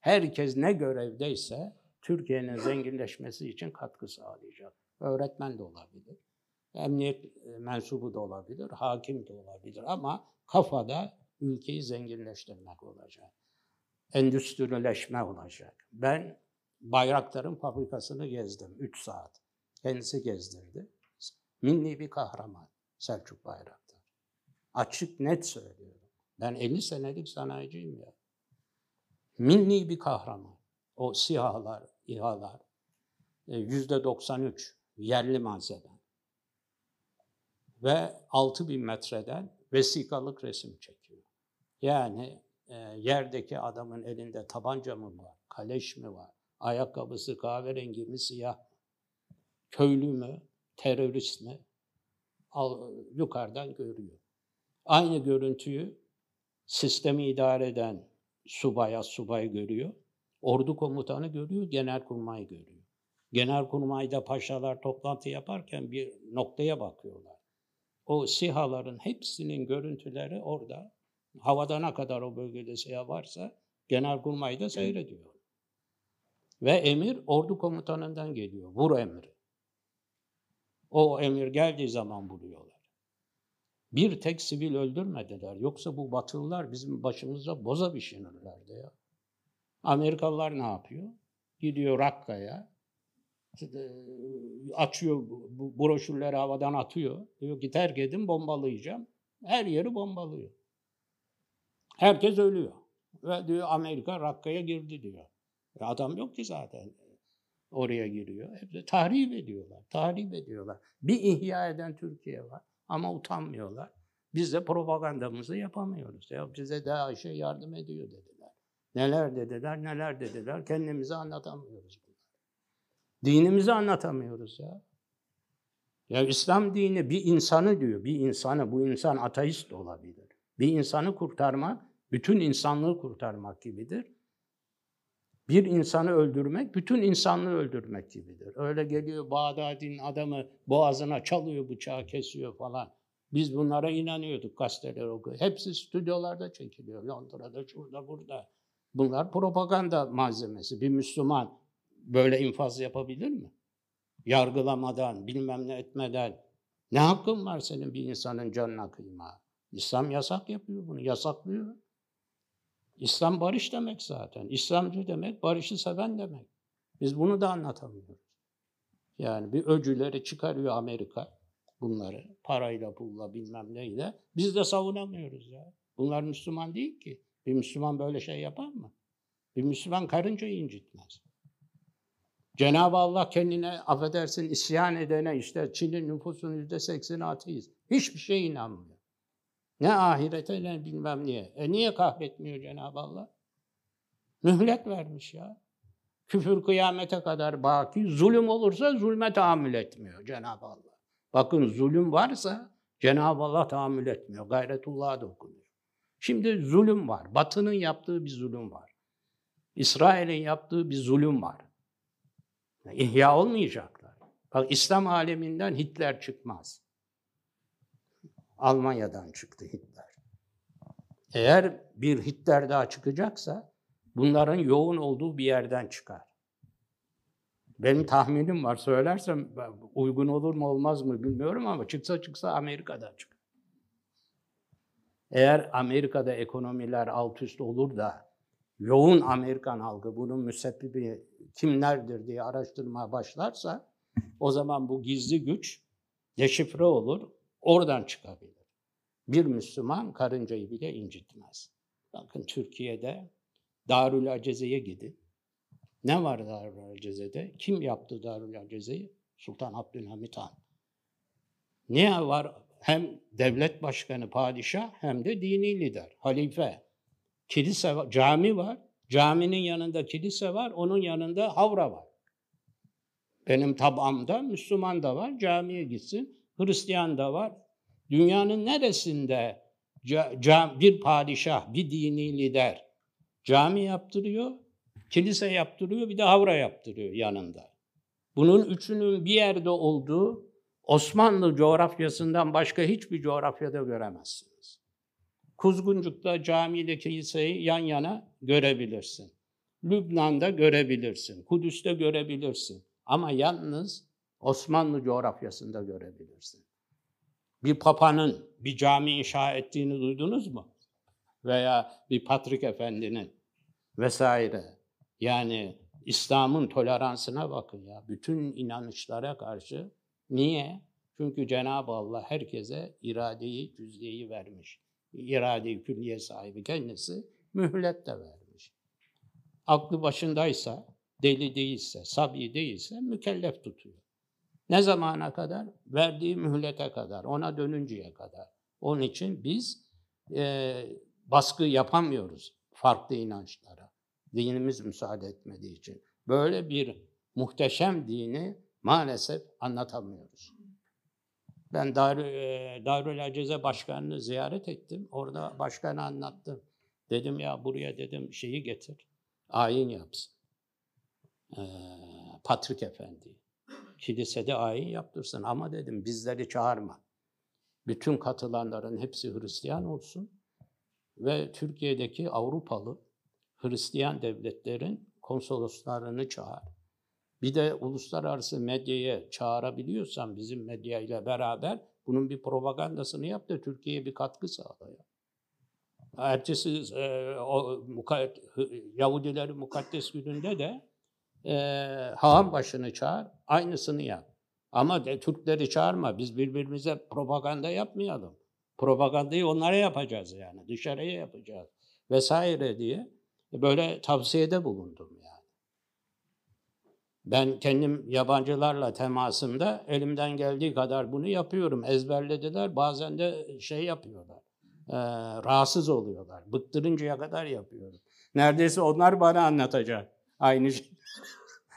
Herkes ne görevdeyse Türkiye'nin zenginleşmesi için katkı sağlayacak. Öğretmen de olabilir, emniyet e, mensubu da olabilir, hakim de olabilir ama kafada ülkeyi zenginleştirmek olacak. Endüstrileşme olacak. Ben Bayraktar'ın fabrikasını gezdim 3 saat. Kendisi gezdirdi. Milli bir kahraman Selçuk Bayraktar. Açık net söylüyorum. Ben 50 senelik sanayiciyim ya. Milli bir kahraman. O SİHA'lar, İHA'lar, yüzde 93 yerli malzeme. Ve 6000 metreden vesikalık resim çekiyor. Yani e, yerdeki adamın elinde tabanca mı var, kaleş mi var, ayakkabısı kahverengi mi, siyah mı, köylü mü, terörist mi, al, yukarıdan görüyor. Aynı görüntüyü sistemi idare eden subaya subay görüyor. Ordu komutanı görüyor, genelkurmay görüyor. Genelkurmayda paşalar toplantı yaparken bir noktaya bakıyorlar. O sihaların hepsinin görüntüleri orada. Havada ne kadar o bölgede siha varsa genelkurmayda seyrediyor. Ve emir ordu komutanından geliyor. Vur emri. O emir geldiği zaman vuruyorlar. Bir tek sivil öldürmediler. Yoksa bu batılılar bizim başımıza boza pişirirlerdi ya. Amerikalılar ne yapıyor? Gidiyor Rakka'ya, açıyor, bu broşürleri havadan atıyor. Diyor ki terk edin bombalayacağım. Her yeri bombalıyor. Herkes ölüyor. Ve diyor Amerika Rakka'ya girdi diyor. E adam yok ki zaten oraya giriyor. Hepsi tahrip ediyorlar, tahrip ediyorlar. Bir ihya eden Türkiye var. Ama utanmıyorlar. Biz de propagandamızı yapamıyoruz. Ya bize daha şey yardım ediyor dediler. Neler dediler, neler dediler. Kendimizi anlatamıyoruz. Dinimizi anlatamıyoruz ya. Ya İslam dini bir insanı diyor, bir insanı, bu insan ateist olabilir. Bir insanı kurtarmak, bütün insanlığı kurtarmak gibidir. Bir insanı öldürmek, bütün insanlığı öldürmek gibidir. Öyle geliyor Bağdadi'nin adamı boğazına çalıyor, bıçağı kesiyor falan. Biz bunlara inanıyorduk gazeteler okuyor. Hepsi stüdyolarda çekiliyor. Londra'da, şurada, burada. Bunlar propaganda malzemesi. Bir Müslüman böyle infaz yapabilir mi? Yargılamadan, bilmem ne etmeden. Ne hakkın var senin bir insanın canına kıyma? İslam yasak yapıyor bunu, yasaklıyor. İslam barış demek zaten. İslamcı demek, barışı seven demek. Biz bunu da anlatamıyoruz. Yani bir öcüleri çıkarıyor Amerika bunları parayla pulla bilmem neyle. Biz de savunamıyoruz ya. Bunlar Müslüman değil ki. Bir Müslüman böyle şey yapar mı? Bir Müslüman karıncayı incitmez. Cenab-ı Allah kendine affedersin isyan edene işte Çin'in nüfusunun yüzde sekseni ateist. Hiçbir şeye inanmıyor. Ne ahirete ne bilmem niye. E niye kahretmiyor Cenab-ı Allah? Mühlet vermiş ya. Küfür kıyamete kadar baki. Zulüm olursa zulme tahammül etmiyor Cenab-ı Allah. Bakın zulüm varsa Cenab-ı Allah tahammül etmiyor. Gayretullah'a dokunuyor. Şimdi zulüm var. Batı'nın yaptığı bir zulüm var. İsrail'in yaptığı bir zulüm var. İhya olmayacaklar. Bak İslam aleminden Hitler çıkmaz. Almanya'dan çıktı Hitler. Eğer bir Hitler daha çıkacaksa bunların yoğun olduğu bir yerden çıkar. Benim tahminim var. Söylersem uygun olur mu olmaz mı bilmiyorum ama çıksa çıksa Amerika'dan çıkar. Eğer Amerika'da ekonomiler alt üst olur da yoğun Amerikan halkı bunun müsebbibi kimlerdir diye araştırmaya başlarsa o zaman bu gizli güç deşifre olur, oradan çıkabilir. Bir Müslüman karıncayı bile incitmez. Bakın Türkiye'de Darül Aceze'ye gidin. Ne var Darül Aceze'de? Kim yaptı Darül Aceze'yi? Sultan Abdülhamit Han. Ne var? Hem devlet başkanı, padişah hem de dini lider, halife. Kilise var, cami var. Caminin yanında kilise var, onun yanında havra var. Benim tabamda Müslüman da var, camiye gitsin. Hristiyan da var. Dünyanın neresinde bir padişah, bir dini lider cami yaptırıyor, kilise yaptırıyor, bir de havra yaptırıyor yanında. Bunun üçünün bir yerde olduğu Osmanlı coğrafyasından başka hiçbir coğrafyada göremezsiniz. Kuzguncuk'ta camiyle kiliseyi yan yana görebilirsin. Lübnan'da görebilirsin, Kudüs'te görebilirsin. Ama yalnız Osmanlı coğrafyasında görebilirsin. Bir papanın bir cami inşa ettiğini duydunuz mu? Veya bir patrik efendinin vesaire. Yani İslam'ın toleransına bakın ya. Bütün inanışlara karşı. Niye? Çünkü Cenab-ı Allah herkese iradeyi, cüzdeyi vermiş. İrade-i külliye sahibi kendisi mühlet de vermiş. Aklı başındaysa, deli değilse, sabi değilse mükellef tutuyor. Ne zamana kadar? Verdiği mühlete kadar, ona dönünceye kadar. Onun için biz e, baskı yapamıyoruz farklı inançlara. Dinimiz müsaade etmediği için. Böyle bir muhteşem dini maalesef anlatamıyoruz. Ben Dar e, Darül Aceze Başkanı'nı ziyaret ettim. Orada başkanı anlattım. Dedim ya buraya dedim şeyi getir. Ayin yapsın. Patrik Efendi. Kilisede ayin yaptırsın ama dedim bizleri çağırma. Bütün katılanların hepsi Hristiyan olsun ve Türkiye'deki Avrupalı Hristiyan devletlerin konsoloslarını çağır. Bir de uluslararası medyaya çağırabiliyorsan bizim medya ile beraber bunun bir propagandasını yap da Türkiye'ye bir katkı sağla. Ya. Ertesi e, o, muka, Yahudilerin mukaddes gününde de e, hağam başını çağır, aynısını yap. Ama de, Türkleri çağırma, biz birbirimize propaganda yapmayalım. Propagandayı onlara yapacağız yani, dışarıya yapacağız vesaire diye böyle tavsiyede bulundum yani. Ben kendim yabancılarla temasımda elimden geldiği kadar bunu yapıyorum. Ezberlediler, bazen de şey yapıyorlar, e, rahatsız oluyorlar. Bıktırıncaya kadar yapıyorum. Neredeyse onlar bana anlatacak aynı şey.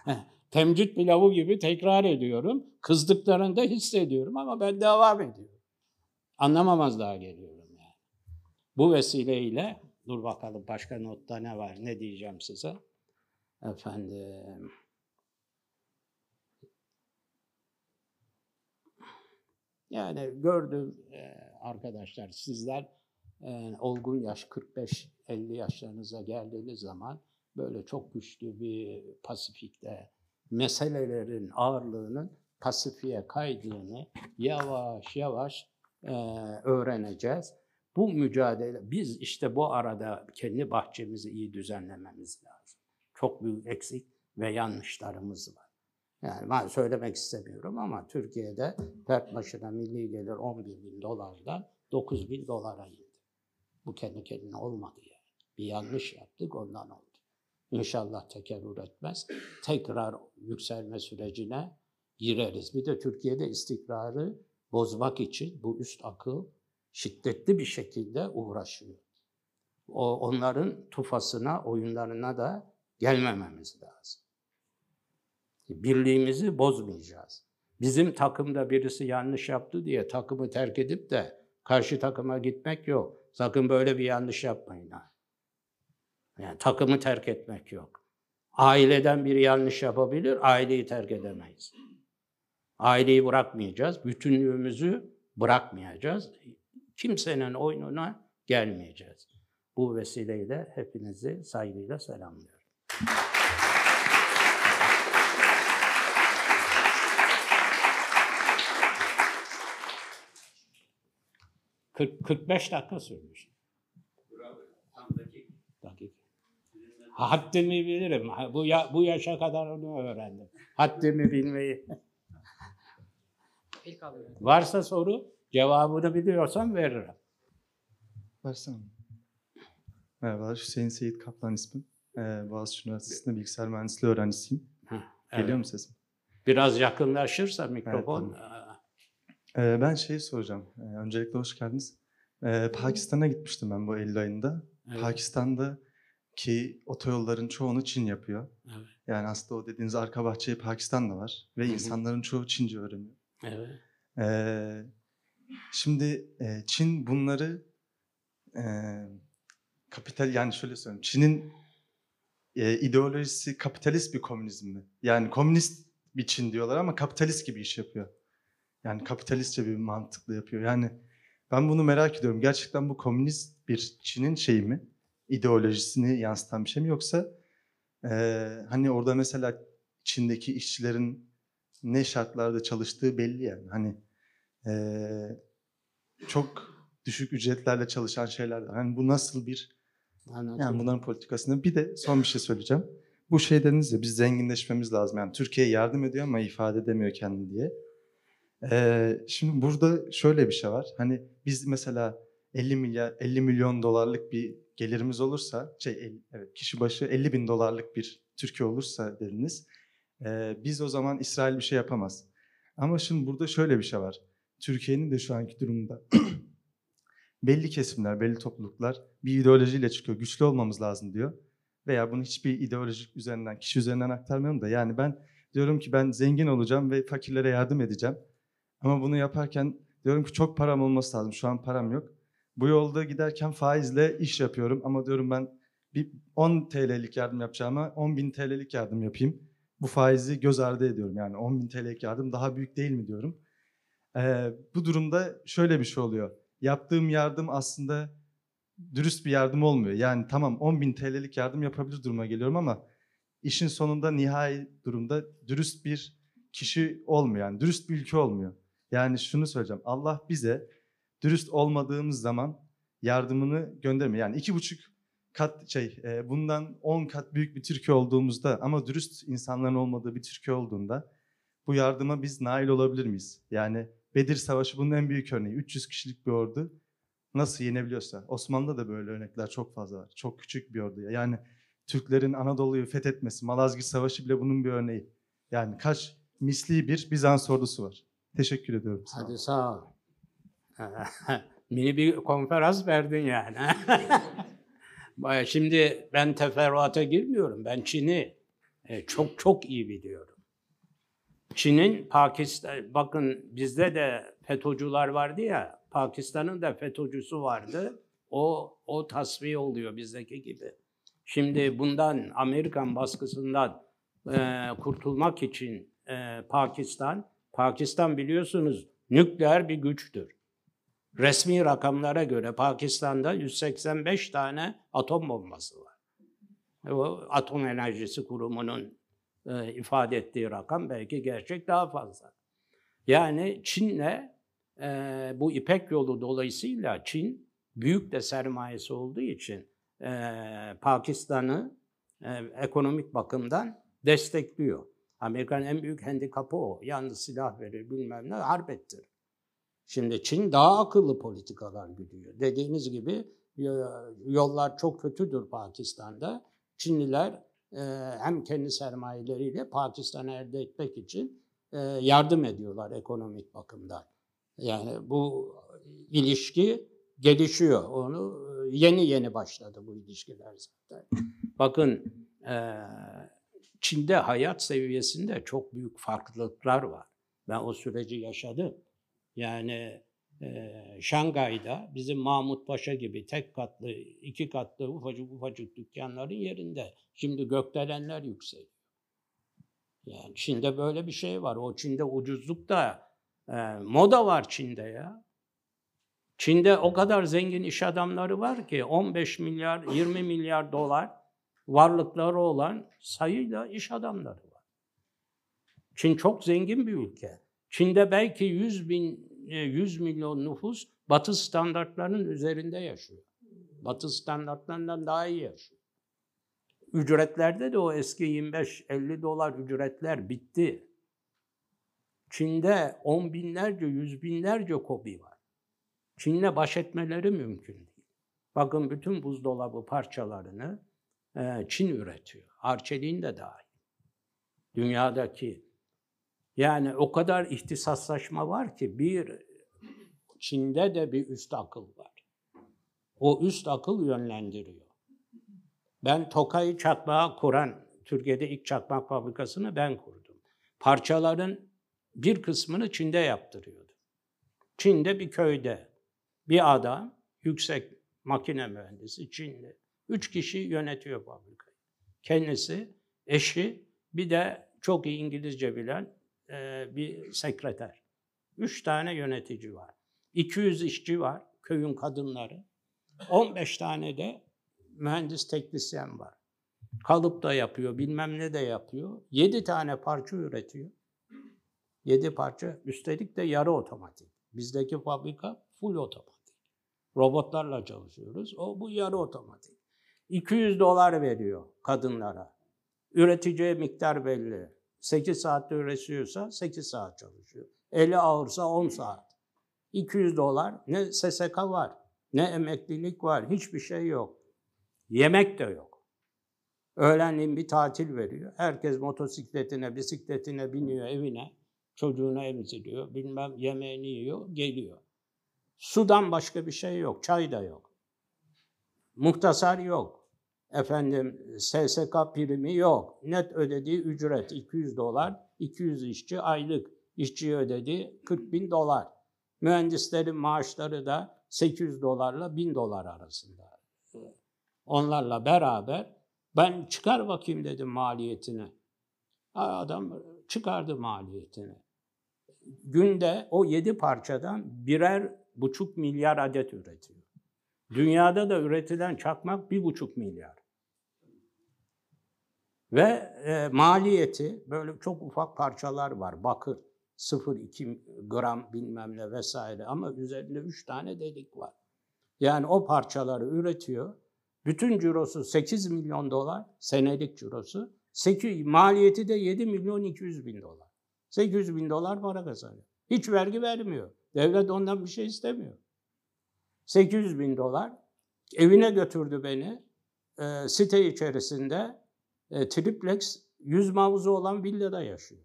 [LAUGHS] Temcit pilavı gibi tekrar ediyorum. Kızdıklarını da hissediyorum ama ben devam ediyorum. Anlamamazlığa geliyorum yani. Bu vesileyle dur bakalım başka notta ne var ne diyeceğim size. Efendim Yani gördüm arkadaşlar sizler olgun yaş 45-50 yaşlarınıza geldiğiniz zaman böyle çok güçlü bir Pasifik'te meselelerin ağırlığının Pasifik'e kaydığını yavaş yavaş öğreneceğiz. Bu mücadele, biz işte bu arada kendi bahçemizi iyi düzenlememiz lazım. Çok büyük eksik ve yanlışlarımız var. Yani ben söylemek istemiyorum ama Türkiye'de fert başına milli gelir 11 bin dolardan 9 bin dolara indi. Bu kendi kendine olmadı yani. Bir yanlış yaptık ondan oldu. İnşallah tekerrür etmez. Tekrar yükselme sürecine gireriz. Bir de Türkiye'de istikrarı bozmak için bu üst akıl şiddetli bir şekilde uğraşıyor. O onların tufasına, oyunlarına da gelmememiz lazım. Birliğimizi bozmayacağız. Bizim takımda birisi yanlış yaptı diye takımı terk edip de karşı takıma gitmek yok. Sakın böyle bir yanlış yapmayın. Yani takımı terk etmek yok. Aileden biri yanlış yapabilir, aileyi terk edemeyiz. Aileyi bırakmayacağız, bütünlüğümüzü bırakmayacağız. Kimsenin oyununa gelmeyeceğiz. Bu vesileyle hepinizi saygıyla selamlıyorum. 40, 45 dakika sürmüş. Dakika. Haddimi bilirim. Bu, ya, bu yaşa kadar onu öğrendim. Haddimi bilmeyi. Varsa soru, cevabını biliyorsam veririm. Versene. Merhabalar, Hüseyin Seyit Kaplan ismim. Ee, Boğaziçi Üniversitesi'nde bilgisayar mühendisliği öğrencisiyim. Geliyor evet. mu sesim? Biraz yakınlaşırsa mikrofon. Ee, ben şeyi soracağım. Ee, öncelikle hoş geldiniz. Ee, Pakistan'a gitmiştim ben bu Eylül ayında. Evet. Pakistan'da ki otoyolların çoğunu Çin yapıyor. Evet. Yani aslında o dediğiniz arka bahçeyi Pakistan'da var. Ve Hı hı. insanların çoğu Çince öğreniyor. Evet. Ee, şimdi e, Çin bunları e, kapital yani şöyle söyleyeyim. Çin'in e, ideolojisi kapitalist bir komünizm mi? Yani komünist bir Çin diyorlar ama kapitalist gibi iş yapıyor. Yani kapitalistçe bir mantıklı yapıyor. Yani ben bunu merak ediyorum. Gerçekten bu komünist bir Çin'in şeyi mi? İdeolojisini yansıtan bir şey mi? Yoksa e, hani orada mesela Çin'deki işçilerin ne şartlarda çalıştığı belli yani. Hani eee, çok düşük ücretlerle çalışan şeyler. Hani bu nasıl bir Anladım. yani bunların politikasını bir de son bir şey söyleyeceğim. Bu şey dediniz ya biz zenginleşmemiz lazım. Yani Türkiye yardım ediyor ama ifade edemiyor kendini diye. Eee, şimdi burada şöyle bir şey var. Hani biz mesela 50 milyar 50 milyon dolarlık bir gelirimiz olursa şey evet kişi başı 50 bin dolarlık bir Türkiye olursa dediniz. eee, biz o zaman İsrail bir şey yapamaz. Ama şimdi burada şöyle bir şey var. Türkiye'nin de şu anki durumunda [CLEARS THROAT] belli kesimler, belli topluluklar bir ideolojiyle çıkıyor. Güçlü olmamız lazım diyor. Veya bunu hiçbir ideolojik üzerinden, kişi üzerinden aktarmıyorum da. Yani ben diyorum ki ben zengin olacağım ve fakirlere yardım edeceğim. Ama bunu yaparken diyorum ki çok param olması lazım. Şu an param yok. Bu yolda giderken faizle iş yapıyorum. Ama diyorum ben bir 10 TL'lik yardım yapacağıma 10 bin TL'lik yardım yapayım. Bu faizi göz ardı ediyorum. Yani 10 bin TL'lik yardım daha büyük değil mi diyorum. Ee, bu durumda şöyle bir şey oluyor. Yaptığım yardım aslında dürüst bir yardım olmuyor. Yani tamam 10 bin TL'lik yardım yapabilir duruma geliyorum ama işin sonunda nihai durumda dürüst bir kişi olmuyor. Yani dürüst bir ülke olmuyor. Yani şunu söyleyeceğim. Allah bize dürüst olmadığımız zaman yardımını göndermiyor. Yani iki buçuk kat şey e, bundan 10 kat büyük bir Türkiye olduğumuzda ama dürüst insanların olmadığı bir Türkiye olduğunda bu yardıma biz nail olabilir miyiz? Yani Bedir Savaşı bunun en büyük örneği. 300 kişilik bir ordu nasıl yenebiliyorsa. Osmanlı'da da böyle örnekler çok fazla var. Çok küçük bir orduya. Yani Türklerin Anadolu'yu fethetmesi, Malazgirt Savaşı bile bunun bir örneği. Yani kaç misli bir Bizans ordusu var. Teşekkür ediyorum. Sağ. Hadi sağ ol. [LAUGHS] Mini bir konferans verdin yani. [LAUGHS] Şimdi ben teferruata girmiyorum. Ben Çin'i e, çok çok iyi biliyorum. Çin'in Pakistan, bakın bizde de FETÖ'cüler vardı ya, Pakistan'ın da FETÖ'cüsü vardı. O, o tasfiye oluyor bizdeki gibi. Şimdi bundan Amerikan baskısından e, kurtulmak için e, Pakistan, Pakistan biliyorsunuz nükleer bir güçtür. Resmi rakamlara göre Pakistan'da 185 tane atom bombası var. O Atom Enerjisi Kurumu'nun e, ifade ettiği rakam belki gerçek daha fazla. Yani Çin'le e, bu İpek yolu dolayısıyla Çin büyük de sermayesi olduğu için eee, Pakistan'ı eee, ekonomik bakımdan destekliyor. Amerika'nın en büyük handikapı o. Yalnız silah verir bilmem ne harp ettirir. Şimdi Çin daha akıllı politikalar güdüyor. Dediğiniz gibi yo- yollar çok kötüdür Pakistan'da. Çinliler e, hem kendi sermayeleriyle Pakistan'ı elde etmek için e, yardım ediyorlar ekonomik bakımdan. Yani bu ilişki gelişiyor. Onu e, yeni yeni başladı bu ilişkiler zaten. [LAUGHS] Bakın e, Çin'de hayat seviyesinde çok büyük farklılıklar var. Ben o süreci yaşadım. Yani e, Şangay'da bizim Mahmut Paşa gibi tek katlı, iki katlı ufacık ufacık dükkanların yerinde şimdi gökdelenler yükseliyor. Yani Çin'de böyle bir şey var. O Çin'de ucuzluk da e, moda var Çin'de ya. Çin'de o kadar zengin iş adamları var ki 15 milyar, 20 milyar dolar varlıkları olan sayıyla iş adamları var. Çin çok zengin bir ülke. Çin'de belki 100 bin, e, 100 milyon nüfus Batı standartlarının üzerinde yaşıyor. Batı standartlarından daha iyi yaşıyor. Ücretlerde de o eski 25-50 dolar ücretler bitti. Çin'de on binlerce, yüz binlerce kobi var. Çin'le baş etmeleri mümkün değil. Bakın bütün buzdolabı parçalarını e, Çin üretiyor. Arçelik'in de dahil. Dünyadaki yani o kadar ihtisaslaşma var ki bir Çin'de de bir üst akıl var. O üst akıl yönlendiriyor. Ben Tokay çakmağı kuran, Türkiye'de ilk çakmak fabrikasını ben kurdum. Parçaların bir kısmını Çin'de yaptırıyordu. Çin'de bir köyde bir adam, yüksek makine mühendisi Çinli. Üç kişi yönetiyor fabrikayı. Kendisi, eşi, bir de çok iyi İngilizce bilen e, bir sekreter. Üç tane yönetici var. 200 işçi var, köyün kadınları. 15 tane de mühendis teknisyen var. Kalıp da yapıyor, bilmem ne de yapıyor. 7 tane parça üretiyor. 7 parça, üstelik de yarı otomatik. Bizdeki fabrika full otomatik. Robotlarla çalışıyoruz. O bu yarı otomatik. 200 dolar veriyor kadınlara. Üreteceği miktar belli. 8 saatte üretiyorsa 8 saat çalışıyor. Eli ağırsa 10 saat. 200 dolar ne SSK var, ne emeklilik var, hiçbir şey yok. Yemek de yok. Öğlenleyin bir tatil veriyor. Herkes motosikletine, bisikletine biniyor evine. Çocuğuna emziriyor, bilmem yemeğini yiyor, geliyor. Sudan başka bir şey yok, çay da yok. Muhtasar yok. Efendim SSK primi yok. Net ödediği ücret 200 dolar, 200 işçi aylık. İşçiye ödediği 40 bin dolar. Mühendislerin maaşları da 800 dolarla 1000 dolar arasında. Onlarla beraber ben çıkar bakayım dedim maliyetini. Adam çıkardı maliyetini. Günde o yedi parçadan birer buçuk milyar adet üretiyor. Dünyada da üretilen çakmak bir buçuk milyar. Ve e, maliyeti böyle çok ufak parçalar var. Bakır 0,2 gram bilmem ne vesaire ama üzerinde 3 tane delik var. Yani o parçaları üretiyor. Bütün cirosu 8 milyon dolar, senelik cirosu. 8, maliyeti de 7 milyon 200 bin dolar. 800 bin dolar para kazanıyor. Hiç vergi vermiyor. Devlet ondan bir şey istemiyor. 800 bin dolar. Evine götürdü beni. E, site içerisinde e, triplex 100 mavuzu olan villada yaşıyor.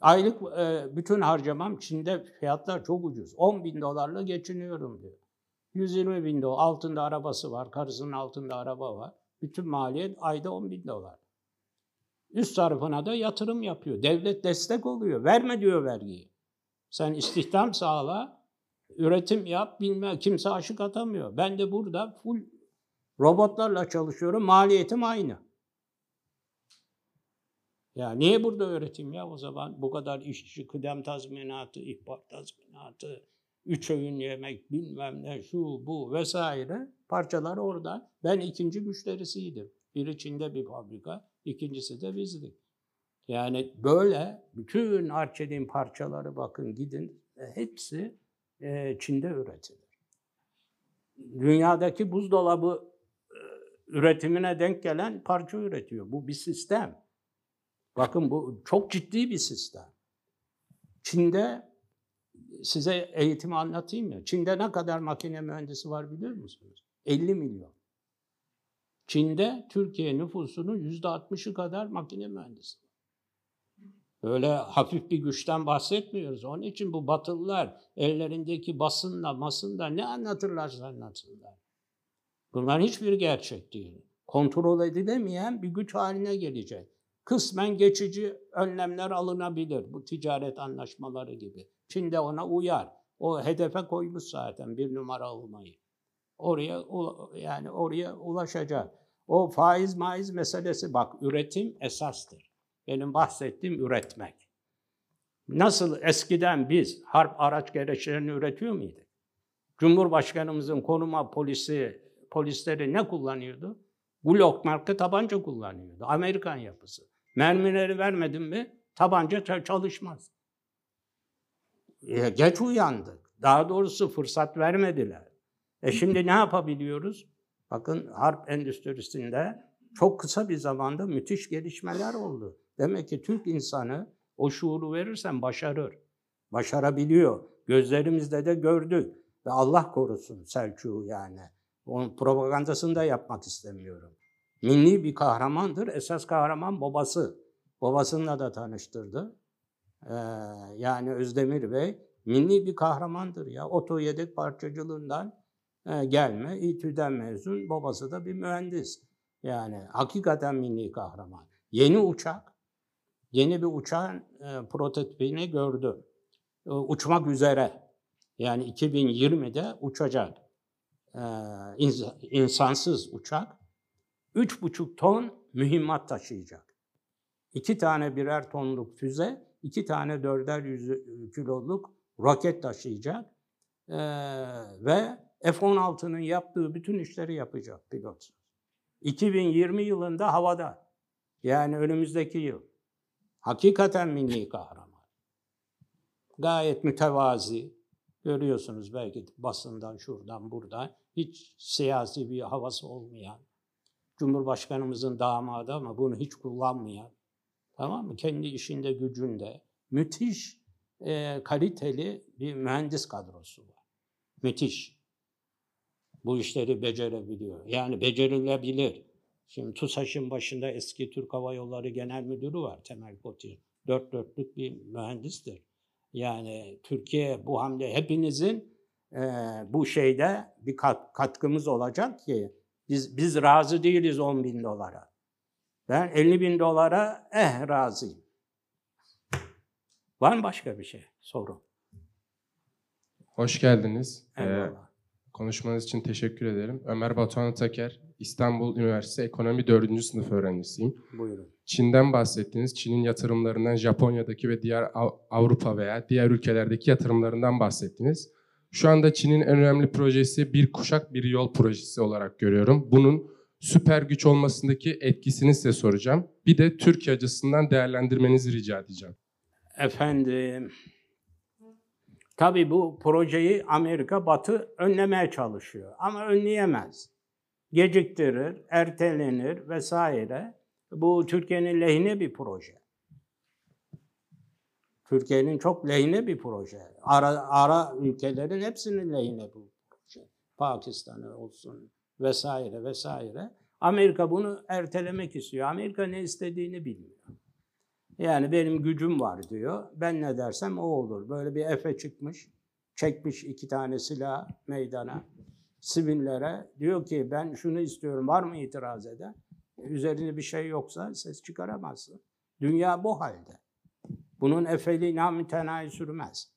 Aylık e, bütün harcamam Çin'de fiyatlar çok ucuz. 10 bin dolarla geçiniyorum diyor. 120 bin dolar. Altında arabası var. Karısının altında araba var. Bütün maliyet ayda 10 bin dolar. Üst tarafına da yatırım yapıyor. Devlet destek oluyor. Verme diyor vergiyi. Sen istihdam sağla, üretim yap, bilmem kimse aşık atamıyor. Ben de burada full robotlarla çalışıyorum. Maliyetim aynı. Ya niye burada öğretim ya o zaman? Bu kadar işçi, kıdem tazminatı, ihbar tazminatı, üç öğün yemek, bilmem ne, şu, bu vesaire parçalar orada. Ben ikinci müşterisiydim. Biri Çin'de bir fabrika, ikincisi de bizdik. Yani böyle bütün Arçelik'in parçaları bakın gidin hepsi e, Çin'de üretilir. dünyadaki buzdolabı e, üretimine denk gelen parça üretiyor. Bu bir sistem. Bakın bu çok ciddi bir sistem. Çin'de size eğitimi anlatayım ya. Çin'de ne kadar makine mühendisi var biliyor musunuz? 50 milyon. Çin'de Türkiye nüfusunun yüzde 60'ı kadar makine mühendisi. Öyle hafif bir güçten bahsetmiyoruz. Onun için bu batılılar ellerindeki basınla masınla ne anlatırlarsa anlatsınlar. Bunların hiçbir gerçek değil. Kontrol edilemeyen bir güç haline gelecek. Kısmen geçici önlemler alınabilir. Bu ticaret anlaşmaları gibi. Çin de ona uyar. O hedefe koymuş zaten bir numara olmayı. Oraya yani oraya ulaşacak. O faiz maiz meselesi bak üretim esastır. Benim bahsettiğim üretmek. Nasıl eskiden biz harp araç gereçlerini üretiyor muyduk? Cumhurbaşkanımızın konuma polisi, polisleri ne kullanıyordu? Glock marka tabanca kullanıyordu. Amerikan yapısı. Mermileri vermedin mi tabanca çalışmaz. E, geç uyandık. Daha doğrusu fırsat vermediler. E şimdi ne yapabiliyoruz? Bakın harp endüstrisinde çok kısa bir zamanda müthiş gelişmeler oldu. Demek ki Türk insanı o şuuru verirsen başarır. Başarabiliyor. Gözlerimizde de gördük. Ve Allah korusun Selçuk'u yani. Onun propagandasını da yapmak istemiyorum. Milli bir kahramandır. Esas kahraman babası. Babasıyla da tanıştırdı. Ee, yani Özdemir Bey milli bir kahramandır ya. Oto yedek parçacılığından e, gelme, İTÜ'den mezun. Babası da bir mühendis. Yani hakikaten milli kahraman. Yeni uçak, yeni bir uçağın e, prototipini gördüm. E, uçmak üzere. Yani 2020'de uçacak. E, insansız uçak. 3,5 ton mühimmat taşıyacak. İki tane birer tonluk füze, iki tane dörder yüz kiloluk roket taşıyacak. Ee, ve F-16'nın yaptığı bütün işleri yapacak pilot. 2020 yılında havada. Yani önümüzdeki yıl. Hakikaten milli kahraman. Gayet mütevazi. Görüyorsunuz belki basından şuradan buradan. Hiç siyasi bir havası olmayan. Cumhurbaşkanımızın damadı ama bunu hiç kullanmayan. Tamam mı? Kendi işinde gücünde. Müthiş e, kaliteli bir mühendis kadrosu var. Müthiş. Bu işleri becerebiliyor. Yani becerilebilir. Şimdi TUSAŞ'ın başında eski Türk Hava Yolları Genel Müdürü var Temel Potir. Dört dörtlük bir mühendistir. Yani Türkiye bu hamle hepinizin e, bu şeyde bir kat, katkımız olacak ki biz, biz razı değiliz 10 bin dolara. Ben 50 bin dolara eh razıyım. Var mı başka bir şey? Soru. Hoş geldiniz. Ee, Eyvallah. konuşmanız için teşekkür ederim. Ömer Batuhan Taker, İstanbul Üniversitesi Ekonomi 4. sınıf öğrencisiyim. Buyurun. Çin'den bahsettiniz. Çin'in yatırımlarından Japonya'daki ve diğer Av- Avrupa veya diğer ülkelerdeki yatırımlarından bahsettiniz. Şu anda Çin'in en önemli projesi bir kuşak bir yol projesi olarak görüyorum. Bunun süper güç olmasındaki etkisini size soracağım. Bir de Türkiye açısından değerlendirmenizi rica edeceğim. Efendim, tabii bu projeyi Amerika Batı önlemeye çalışıyor ama önleyemez. Geciktirir, ertelenir vesaire. Bu Türkiye'nin lehine bir proje. Türkiye'nin çok lehine bir proje. Ara, ara ülkelerin hepsinin lehine bu proje. Pakistan'ı olsun vesaire vesaire. Amerika bunu ertelemek istiyor. Amerika ne istediğini bilmiyor. Yani benim gücüm var diyor. Ben ne dersem o olur. Böyle bir Efe çıkmış. Çekmiş iki tane silah meydana. Sivillere. Diyor ki ben şunu istiyorum. Var mı itiraz eden? Üzerinde bir şey yoksa ses çıkaramazsın. Dünya bu halde. Bunun efeli namütenayi sürmez.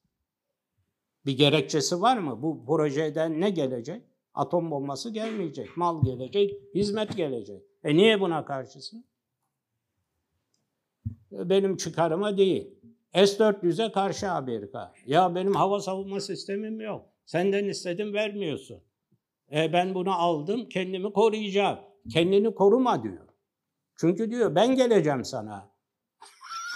Bir gerekçesi var mı? Bu projeden ne gelecek? Atom bombası gelmeyecek. Mal gelecek, hizmet gelecek. E niye buna karşısın? benim çıkarıma değil. S-400'e karşı Amerika. Ya benim hava savunma sistemim yok. Senden istedim vermiyorsun. E ben bunu aldım kendimi koruyacağım. Kendini koruma diyor. Çünkü diyor ben geleceğim sana.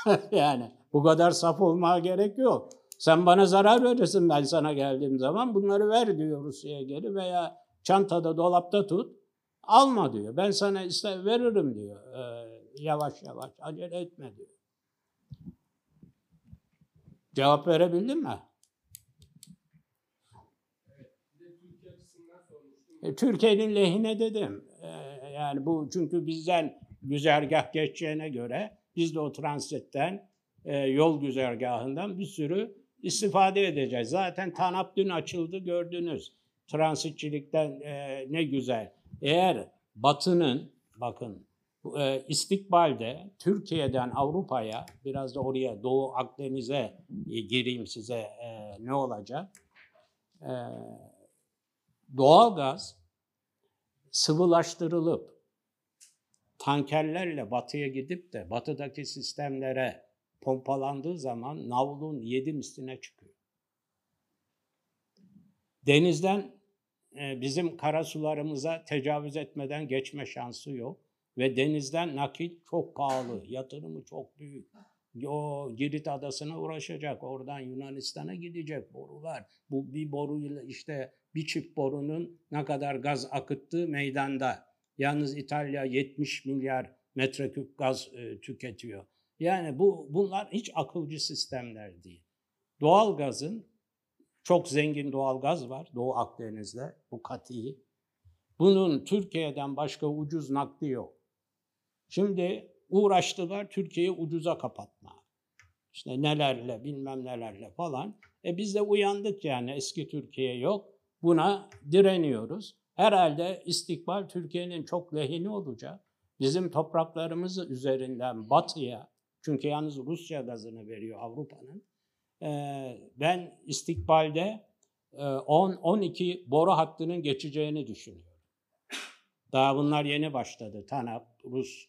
[LAUGHS] yani bu kadar saf olmaya gerek yok. Sen bana zarar verirsin ben sana geldiğim zaman bunları ver diyor Rusya'ya geri veya çantada dolapta tut. Alma diyor. Ben sana iste veririm diyor. Ee, yavaş yavaş acele etme diyor. Cevap verebildin mi? E, Türkiye'nin lehine dedim. E, yani bu çünkü bizden güzergah geçeceğine göre biz de o transitten e, yol güzergahından bir sürü istifade edeceğiz. Zaten TANAP dün açıldı gördünüz. Transitçilikten e, ne güzel. Eğer Batı'nın bakın e, istikbalde Türkiye'den Avrupa'ya biraz da oraya Doğu Akdeniz'e e, gireyim size e, ne olacak? E, doğalgaz sıvılaştırılıp tankerlerle batıya gidip de batıdaki sistemlere pompalandığı zaman navlun yedi misline çıkıyor. Denizden e, bizim karasularımıza tecavüz etmeden geçme şansı yok. Ve denizden nakil çok pahalı, yatırımı çok büyük. O Girit adasına uğraşacak, oradan Yunanistan'a gidecek borular. Bu bir boruyla işte bir çift borunun ne kadar gaz akıttığı meydanda. Yalnız İtalya 70 milyar metreküp gaz e, tüketiyor. Yani bu bunlar hiç akılcı sistemler değil. Doğal gazın çok zengin doğal gaz var Doğu Akdeniz'de bu katiyi. Bunun Türkiye'den başka ucuz nakli yok. Şimdi uğraştılar Türkiye'yi ucuza kapatma. İşte nelerle bilmem nelerle falan. E biz de uyandık yani eski Türkiye yok. Buna direniyoruz. Herhalde istikbal Türkiye'nin çok lehine olacak. Bizim topraklarımız üzerinden batıya, çünkü yalnız Rusya gazını veriyor Avrupa'nın. Ee, ben istikbalde 10-12 boru hattının geçeceğini düşünüyorum. Daha bunlar yeni başladı. TANAP, Rus,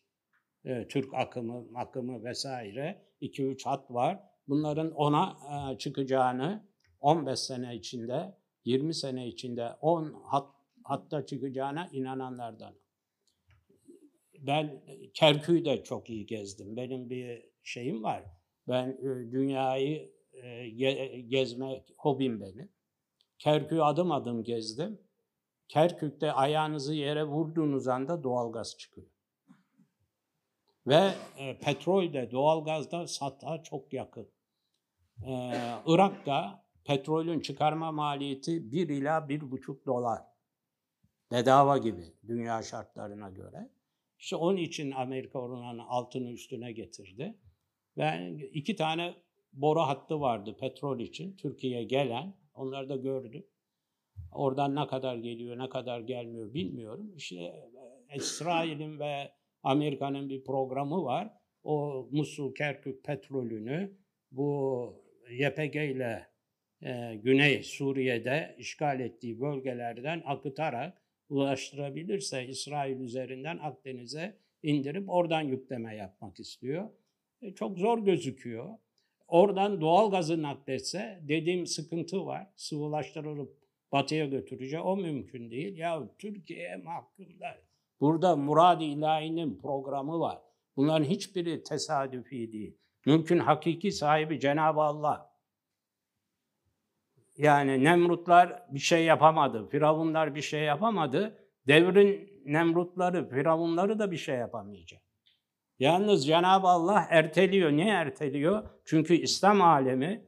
e, Türk akımı, akımı vesaire 2-3 hat var. Bunların ona e, çıkacağını 15 sene içinde, 20 sene içinde 10 hat, hatta çıkacağına inananlardan. Ben Kerkük'ü de çok iyi gezdim. Benim bir şeyim var. Ben e, dünyayı e, ge, gezmek hobim benim. Kerkük'ü adım adım gezdim. Kerkük'te ayağınızı yere vurduğunuz anda doğalgaz çıkıyor. Ve e, petrol de doğalgaz da sata çok yakın. Ee, Irak'ta petrolün çıkarma maliyeti 1 ila 1,5 dolar. Bedava gibi dünya şartlarına göre. İşte onun için Amerika oranın altını üstüne getirdi. Ve iki tane boru hattı vardı petrol için Türkiye'ye gelen. Onları da gördüm. Oradan ne kadar geliyor, ne kadar gelmiyor bilmiyorum. İşte İsrail'in ve Amerika'nın bir programı var. O Musul Kerkük petrolünü bu YPG ile e, Güney Suriye'de işgal ettiği bölgelerden akıtarak ulaştırabilirse İsrail üzerinden Akdeniz'e indirip oradan yükleme yapmak istiyor. E, çok zor gözüküyor. Oradan doğal gazı nakletse dediğim sıkıntı var. Sıvılaştırılıp batıya götüreceği o mümkün değil. Ya Türkiye mahkumlar. Burada Murad-ı İlahi'nin programı var. Bunların hiçbiri tesadüfi değil. Mümkün hakiki sahibi Cenab-ı Allah. Yani Nemrutlar bir şey yapamadı, Firavunlar bir şey yapamadı. Devrin Nemrutları, Firavunları da bir şey yapamayacak. Yalnız Cenab-ı Allah erteliyor. Niye erteliyor? Çünkü İslam alemi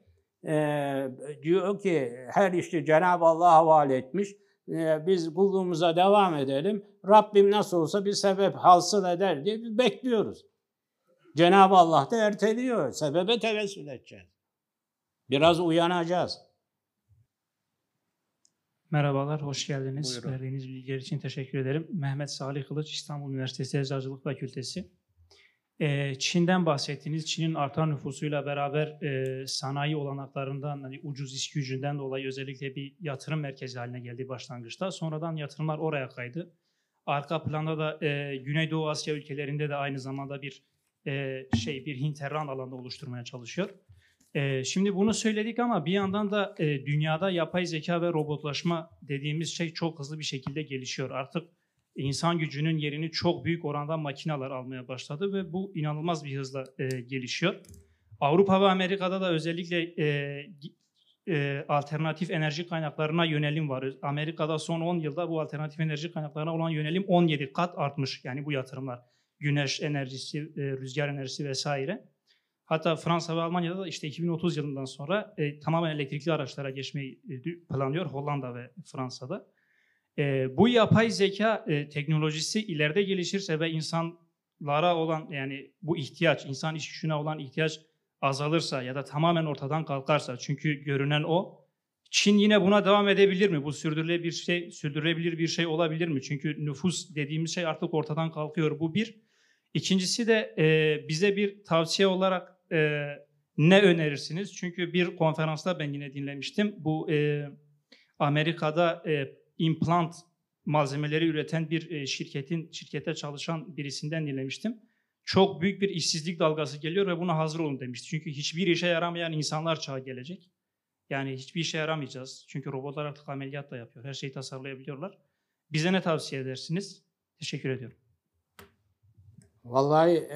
e, diyor ki her işi Cenab-ı Allah havale etmiş. E, biz kulluğumuza devam edelim. Rabbim nasıl olsa bir sebep hasıl eder diye biz bekliyoruz. Cenab-ı Allah da erteliyor. Sebebe tevessül edeceğiz. Biraz uyanacağız. Merhabalar, hoş geldiniz. Buyurun. Verdiğiniz bilgiler için teşekkür ederim. Mehmet Salih Kılıç, İstanbul Üniversitesi Eczacılık Fakültesi. Ee, Çin'den bahsettiniz. Çin'in artan nüfusuyla beraber e, sanayi olanaklarından, hani ucuz iş gücünden dolayı özellikle bir yatırım merkezi haline geldi başlangıçta. Sonradan yatırımlar oraya kaydı. Arka planda da e, Güneydoğu Asya ülkelerinde de aynı zamanda bir e, şey bir hinterland alanı oluşturmaya çalışıyor. Ee, şimdi bunu söyledik ama bir yandan da e, dünyada yapay zeka ve robotlaşma dediğimiz şey çok hızlı bir şekilde gelişiyor. Artık insan gücünün yerini çok büyük oranda makineler almaya başladı ve bu inanılmaz bir hızla e, gelişiyor. Avrupa ve Amerika'da da özellikle e, alternatif enerji kaynaklarına yönelim var. Amerika'da son 10 yılda bu alternatif enerji kaynaklarına olan yönelim 17 kat artmış. Yani bu yatırımlar. Güneş enerjisi, rüzgar enerjisi vesaire. Hatta Fransa ve Almanya'da da işte 2030 yılından sonra e, tamamen elektrikli araçlara geçmeyi e, planlıyor Hollanda ve Fransa'da. E, bu yapay zeka e, teknolojisi ileride gelişirse ve insanlara olan yani bu ihtiyaç, insan iş gücüne olan ihtiyaç azalırsa ya da tamamen ortadan kalkarsa çünkü görünen o. Çin yine buna devam edebilir mi? Bu sürdürülebilir bir şey, sürdürülebilir bir şey olabilir mi? Çünkü nüfus dediğimiz şey artık ortadan kalkıyor. Bu bir. İkincisi de e, bize bir tavsiye olarak e, ne önerirsiniz? Çünkü bir konferansta ben yine dinlemiştim. Bu e, Amerika'da e, implant malzemeleri üreten bir e, şirketin şirkete çalışan birisinden dinlemiştim. Çok büyük bir işsizlik dalgası geliyor ve buna hazır olun demişti. Çünkü hiçbir işe yaramayan insanlar çağı gelecek. Yani hiçbir işe yaramayacağız. Çünkü robotlar artık ameliyat da yapıyor. Her şeyi tasarlayabiliyorlar. Bize ne tavsiye edersiniz? Teşekkür ediyorum. Vallahi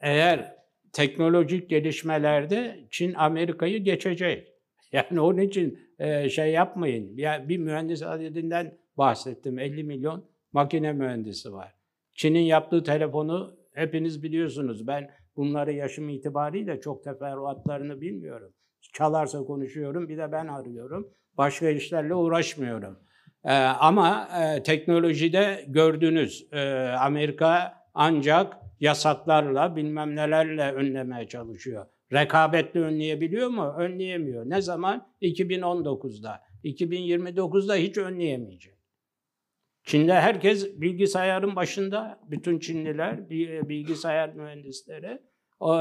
eğer teknolojik gelişmelerde Çin Amerika'yı geçecek. [LAUGHS] Yani onun için eee, şey yapmayın. Ya bir mühendis adedinden bahsettim. 50 milyon makine mühendisi var. Çin'in yaptığı telefonu hepiniz biliyorsunuz. Ben bunları yaşım itibariyle çok teferruatlarını bilmiyorum. Çalarsa konuşuyorum, bir de ben arıyorum. Başka işlerle uğraşmıyorum. Ee, ama e, teknolojide gördünüz e, Amerika ancak yasaklarla bilmem nelerle önlemeye çalışıyor. Rekabetle önleyebiliyor mu? Önleyemiyor. Ne zaman? 2019'da. 2029'da hiç önleyemeyecek. Çin'de herkes bilgisayarın başında, bütün Çinliler, bi- bilgisayar mühendisleri.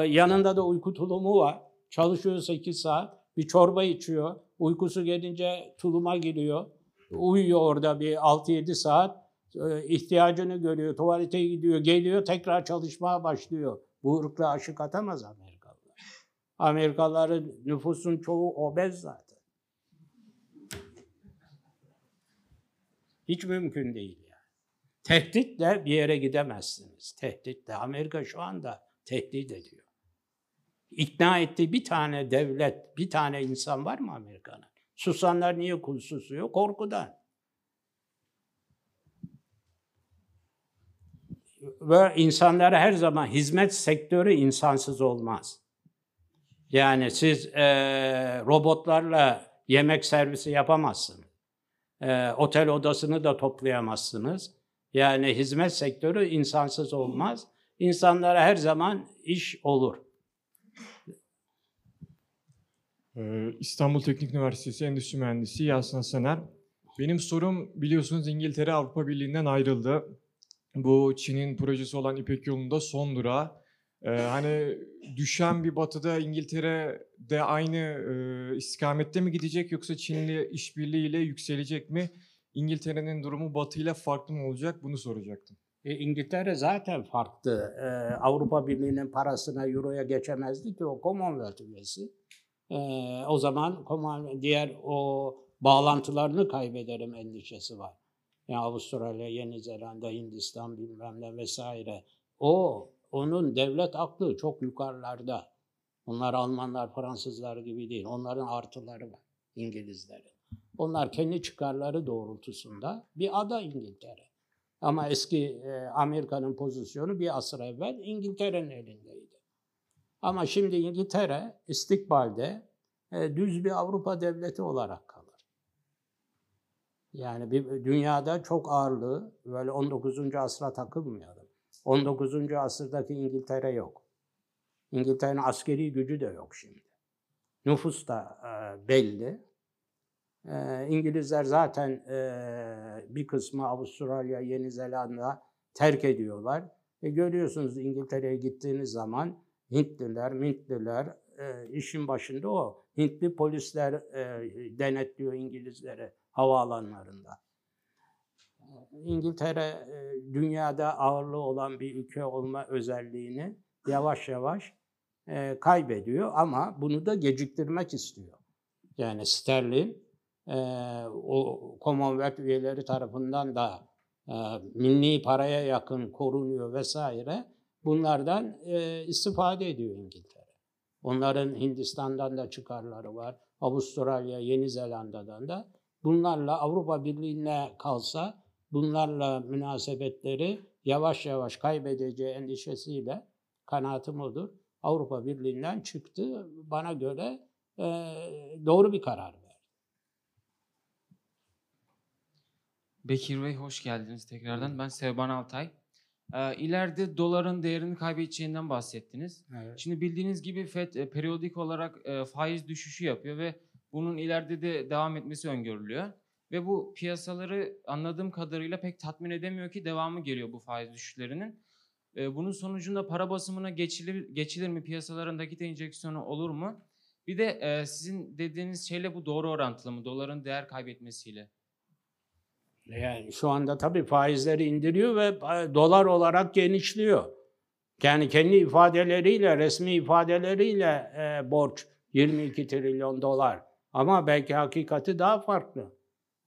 Yanında da uyku tulumu var. Çalışıyor 8 saat, bir çorba içiyor. Uykusu gelince tuluma giriyor. Uyuyor orada bir 6-7 saat. Ee, ihtiyacını görüyor, tuvalete gidiyor, geliyor, tekrar çalışmaya başlıyor. Bu ırkla aşık atamaz Amerikalılar. Amerikalıların nüfusun çoğu obez zaten. Hiç mümkün değil yani. Tehditle bir yere gidemezsiniz. Tehditle. Amerika şu anda tehdit ediyor. İkna ettiği bir tane devlet, bir tane insan var mı Amerika'nın? Susanlar niye susuyor? Korkudan. Ve insanlara her zaman hizmet sektörü insansız olmaz. Yani siz eee, robotlarla yemek servisi yapamazsınız. Eee, otel odasını da toplayamazsınız. Yani hizmet sektörü insansız olmaz. İnsanlara her zaman iş olur. Ee, İstanbul Teknik Üniversitesi Endüstri Mühendisi Yasin Sener. Benim sorum biliyorsunuz İngiltere Avrupa Birliği'nden ayrıldı. Bu Çin'in projesi olan İpek yolunda son durağı. Ee, hani düşen bir batıda İngiltere de aynı e, istikamette mi gidecek yoksa Çin'le işbirliğiyle yükselecek mi? İngiltere'nin durumu batıyla farklı mı olacak bunu soracaktım. E, İngiltere zaten farklı. E, Avrupa Birliği'nin parasına, euroya geçemezdi ki o Commonwealth üyesi. E, o zaman diğer o bağlantılarını kaybederim endişesi var. Yani Avustralya, Yeni Zelanda, Hindistan bilmem ne vesaire. O, onun devlet aklı çok yukarılarda. Onlar Almanlar, Fransızlar gibi değil. Onların artıları var, İngilizlerin. Onlar kendi çıkarları doğrultusunda bir ada İngiltere. Ama eski e, Amerika'nın pozisyonu bir asır evvel İngiltere'nin elindeydi. Ama şimdi İngiltere istikbalde e, düz bir Avrupa devleti olarak. Yani bir, dünyada çok ağırlığı böyle 19. asra takılmayalım. 19. asırdaki İngiltere yok. İngiltere'nin askeri gücü de yok şimdi. Nüfus da e, belli. E, İngilizler zaten e, bir kısmı Avustralya, Yeni Zelanda terk ediyorlar. E, görüyorsunuz İngiltere'ye gittiğiniz zaman Hintliler, Mintliler e, işin başında o. Hintli polisler e, denetliyor İngilizleri havaalanlarında. İngiltere e, dünyada ağırlığı olan bir ülke olma özelliğini yavaş yavaş e, kaybediyor ama bunu da geciktirmek istiyor. Yani sterlin e, o Commonwealth üyeleri tarafından da milli paraya yakın korunuyor vesaire. Bunlardan istifade ediyor İngiltere. Onların Hindistan'dan da çıkarları var, Avustralya, Yeni Zelanda'dan da bunlarla Avrupa Birliği'ne kalsa bunlarla münasebetleri yavaş yavaş kaybedeceği endişesiyle kanaatim odur. Avrupa Birliği'nden çıktı. Bana göre e, doğru bir karar verdi. Bekir Bey hoş geldiniz tekrardan. Ben Sevban Altay. İleride doların değerini kaybedeceğinden bahsettiniz. Şimdi bildiğiniz gibi FED e, periyodik olarak e, faiz düşüşü yapıyor ve bunun ileride de devam etmesi öngörülüyor. Ve bu piyasaları anladığım kadarıyla pek tatmin edemiyor ki devamı geliyor bu faiz düşüşlerinin. E, bunun sonucunda para basımına geçilir, geçilir mi? Piyasaların nakit enjeksiyonu olur mu? Bir de e, sizin dediğiniz şeyle bu doğru orantılı mı? Doların değer kaybetmesiyle. Yani şu anda tabii faizleri indiriyor ve e, dolar olarak genişliyor. Yani kendi ifadeleriyle, resmi ifadeleriyle e, borç 22 trilyon dolar. Ama belki hakikati daha farklı.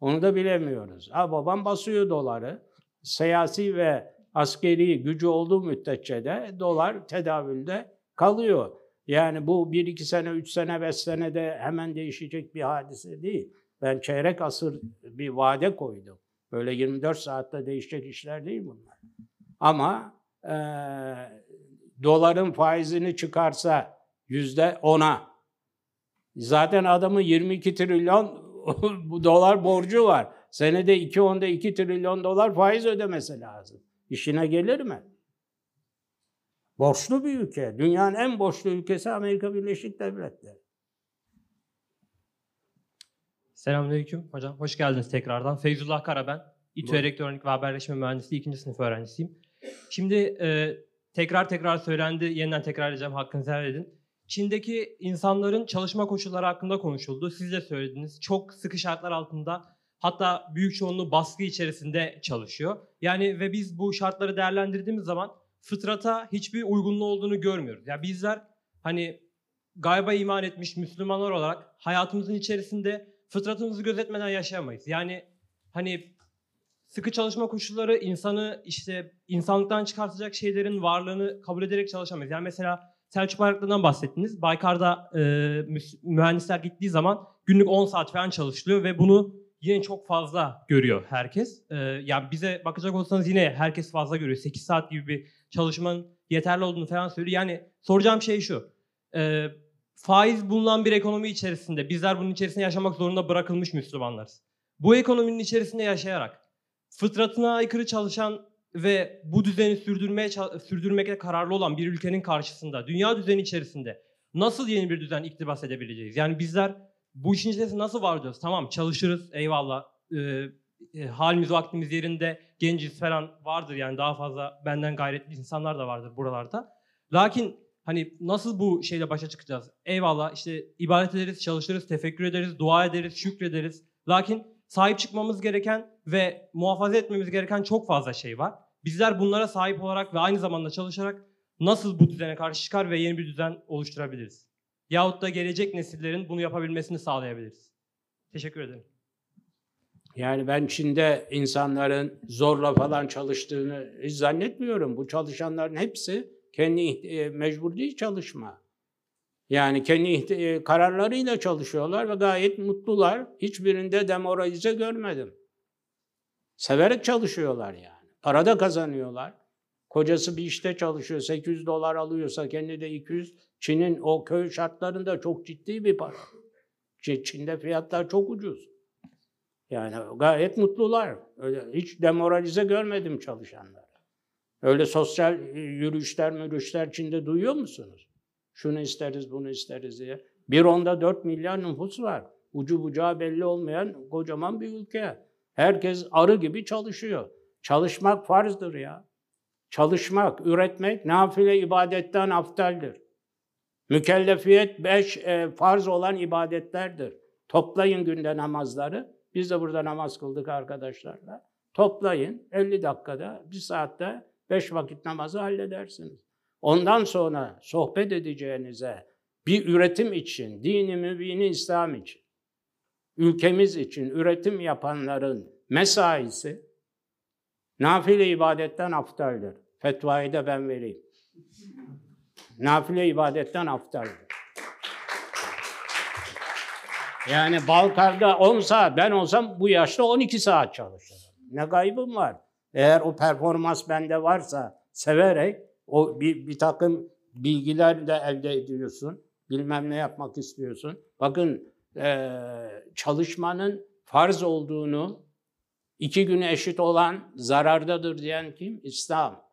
Onu da bilemiyoruz. Ha, babam basıyor doları. Siyasi ve askeri gücü olduğu müddetçe de dolar tedavülde kalıyor. Yani bu 1-2 sene, 3 sene, 5 senede hemen değişecek bir hadise değil. Ben çeyrek asır bir vade koydum. Böyle 24 saatte değişecek işler değil bunlar. Ama e, doların faizini çıkarsa yüzde ona, zaten adamın 22 trilyon [LAUGHS] bu dolar borcu var. Senede 2 2 trilyon dolar faiz ödemesi lazım. İşine gelir mi? Borçlu bir ülke. Dünyanın en borçlu ülkesi Amerika Birleşik Devletleri. Selamünaleyküm hocam. Hoş geldiniz tekrardan. Feyzullah Kara ben. İTÜ. Elektronik ve Haberleşme Mühendisliği 2. sınıf öğrencisiyim. Şimdi e, tekrar tekrar söylendi, yeniden tekrarlayacağım, hakkınızı helal edin. Çin'deki insanların çalışma koşulları hakkında konuşuldu. Siz de söylediniz. Çok sıkı şartlar altında hatta büyük çoğunluğu baskı içerisinde çalışıyor. Yani ve biz bu şartları değerlendirdiğimiz zaman fıtrata hiçbir uygunluğu olduğunu görmüyoruz. Ya bizler hani gayba iman etmiş Müslümanlar olarak hayatımızın içerisinde fıtratımızı gözetmeden yaşayamayız. Yani hani sıkı çalışma koşulları insanı işte insanlıktan çıkartacak şeylerin varlığını kabul ederek çalışamayız. Yani mesela Selçuk Bayraklı'dan bahsettiniz. Baykar'da e, mühendisler gittiği zaman günlük 10 saat falan çalışılıyor ve bunu yine çok fazla görüyor herkes. E, yani bize bakacak olsanız yine herkes fazla görüyor. 8 saat gibi bir çalışmanın yeterli olduğunu falan söylüyor. Yani soracağım şey şu. E, faiz bulunan bir ekonomi içerisinde bizler bunun içerisinde yaşamak zorunda bırakılmış Müslümanlarız. Bu ekonominin içerisinde yaşayarak fıtratına aykırı çalışan ve bu düzeni sürdürmeye sürdürmekte kararlı olan bir ülkenin karşısında dünya düzeni içerisinde nasıl yeni bir düzen iktibas edebileceğiz? Yani bizler bu işin içerisinde nasıl varacağız? Tamam çalışırız eyvallah. Ee, e, halimiz vaktimiz yerinde genciz falan vardır yani daha fazla benden gayretli insanlar da vardır buralarda. Lakin hani nasıl bu şeyle başa çıkacağız? Eyvallah işte ibadet ederiz, çalışırız, tefekkür ederiz, dua ederiz, şükrederiz. Lakin sahip çıkmamız gereken ve muhafaza etmemiz gereken çok fazla şey var. Bizler bunlara sahip olarak ve aynı zamanda çalışarak nasıl bu düzene karşı çıkar ve yeni bir düzen oluşturabiliriz? Yahut da gelecek nesillerin bunu yapabilmesini sağlayabiliriz. Teşekkür ederim. Yani ben Çin'de insanların zorla falan çalıştığını hiç zannetmiyorum. Bu çalışanların hepsi kendi e, mecbur değil çalışma. Yani kendi e, kararlarıyla çalışıyorlar ve gayet mutlular. Hiçbirinde demoralize görmedim. Severek çalışıyorlar yani. Para da kazanıyorlar. Kocası bir işte çalışıyor, 800 dolar alıyorsa kendi de 200. Çin'in o köy şartlarında çok ciddi bir para. Çin- Çin'de fiyatlar çok ucuz. Yani gayet mutlular. Öyle hiç demoralize görmedim çalışanları. Öyle sosyal e, yürüyüşler mürüyüşler Çin'de duyuyor musunuz? Şunu isteriz, bunu isteriz diye. Bir onda 4 milyar nüfus var. Ucu bucağı belli olmayan kocaman bir ülke. Herkes arı gibi çalışıyor. Çalışmak farzdır ya. Çalışmak, üretmek nafile ibadetten aftaldir. Mükellefiyet beş e, farz olan ibadetlerdir. Toplayın günde namazları. Biz de burada namaz kıldık arkadaşlarla. Toplayın 50 dakikada, bir saatte beş vakit namazı halledersiniz. Ondan sonra sohbet edeceğinize bir üretim için, dini mübini İslam için, ülkemiz için üretim yapanların mesaisi nafile ibadetten aftaldir. Fetvayı da ben vereyim. Nafile ibadetten aftaldir. Yani Balkar'da 10 saat, ben olsam bu yaşta 12 saat çalışırım. Ne kaybım var? Eğer o performans bende varsa severek o bir, bir takım bilgiler de elde ediyorsun. Bilmem ne yapmak istiyorsun. Bakın eee, çalışmanın farz olduğunu iki güne eşit olan zarardadır diyen kim? İslam.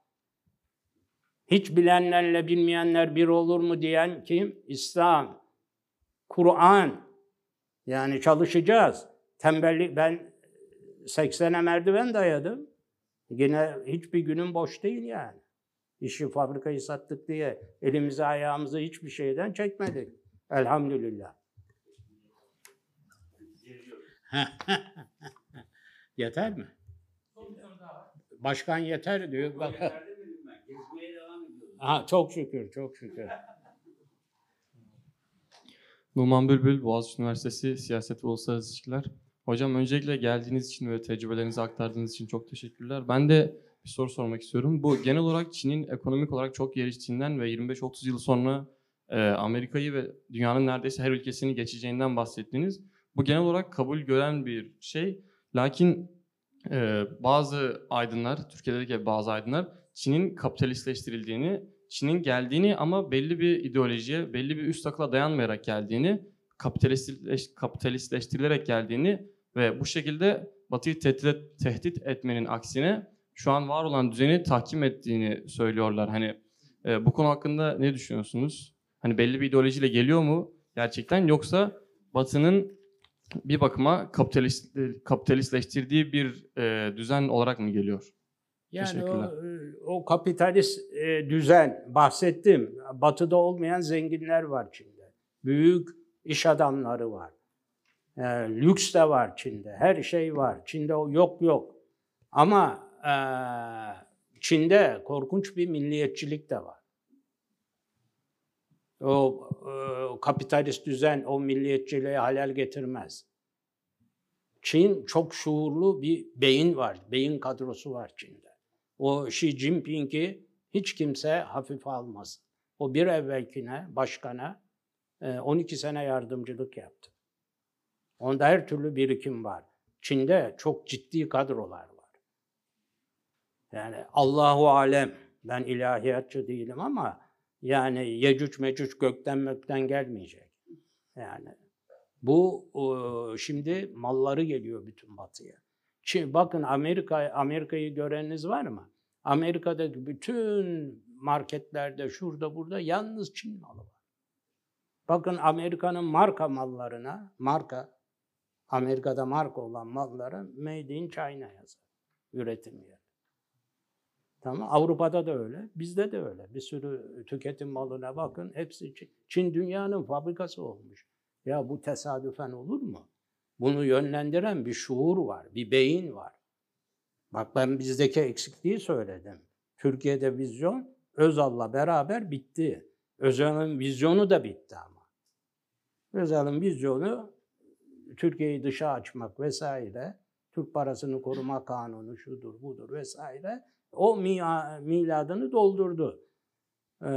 Hiç bilenlerle bilmeyenler bir olur mu diyen kim? İslam. Kur'an. Yani çalışacağız. Tembellik ben 80'e merdiven dayadım. Yine hiçbir günüm boş değil yani. İşi fabrikayı sattık diye elimizi ayağımızı hiçbir şeyden çekmedik. Elhamdülillah. [LAUGHS] yeter mi? Başkan yeter diyor. Bak. Ha, çok şükür, çok şükür. [LAUGHS] Numan Bülbül, Boğaziçi Üniversitesi Siyaset ve Uluslararası İlişkiler. Hocam öncelikle geldiğiniz için ve tecrübelerinizi aktardığınız için çok teşekkürler. Ben de bir soru sormak istiyorum. Bu genel olarak Çin'in ekonomik olarak çok geliştiğinden ve 25-30 yıl sonra e, Amerika'yı ve dünyanın neredeyse her ülkesini geçeceğinden bahsettiniz. Bu genel olarak kabul gören bir şey. Lakin e, bazı aydınlar, Türkiye'deki bazı aydınlar Çin'in kapitalistleştirildiğini, Çin'in geldiğini ama belli bir ideolojiye, belli bir üst akla dayanmayarak geldiğini, kapitalistleş, kapitalistleştirilerek geldiğini ve bu şekilde Batı'yı tehdit, tehdit etmenin aksine şu an var olan düzeni tahkim ettiğini söylüyorlar. Hani e, bu konu hakkında ne düşünüyorsunuz? Hani belli bir ideolojiyle geliyor mu gerçekten yoksa Batı'nın bir bakıma kapitalist kapitalistleştirdiği bir e, düzen olarak mı geliyor? Yani o, e, o kapitalist e, düzen bahsettim. Batı'da olmayan zenginler var Çin'de. Büyük iş adamları var. E, lüks de var Çin'de. Her şey var. Çin'de o yok yok. Ama e, Çin'de korkunç bir milliyetçilik de var. O e, kapitalist düzen o milliyetçiliğe halel getirmez. Çin çok şuurlu bir beyin var. Beyin kadrosu var Çin'de. O Xi Jinping'i hiç kimse hafife almaz. O bir evvelkine, başkana e, 12 sene yardımcılık yaptı. Onda her türlü birikim var. Çin'de çok ciddi kadrolar var. Yani Allahu alem, ben ilahiyatçı değilim ama yani Yecüc Mecüc gökten mökten gelmeyecek. Yani bu şimdi malları geliyor bütün batıya. Çin, bakın Amerika Amerika'yı göreniniz var mı? Amerika'daki bütün marketlerde şurada burada yalnız Çin malı var. Bakın Amerika'nın marka mallarına, marka Amerika'da marka olan mallara Made in China yazar. Üretim yeri. Tamam Avrupa'da da öyle, bizde de öyle. Bir sürü tüketim malına bakın hepsi Çin. Çin dünyanın fabrikası olmuş. Ya bu tesadüfen olur mu? Bunu yönlendiren bir şuur var, bir beyin var. Bak ben bizdeki eksikliği söyledim. Türkiye'de vizyon Özal'la beraber bitti. Özal'ın vizyonu da bitti ama. Özal'ın vizyonu Türkiye'yi dışa açmak vesaire, Türk parasını koruma kanunu şudur budur vesaire. O miladını doldurdu. Ee,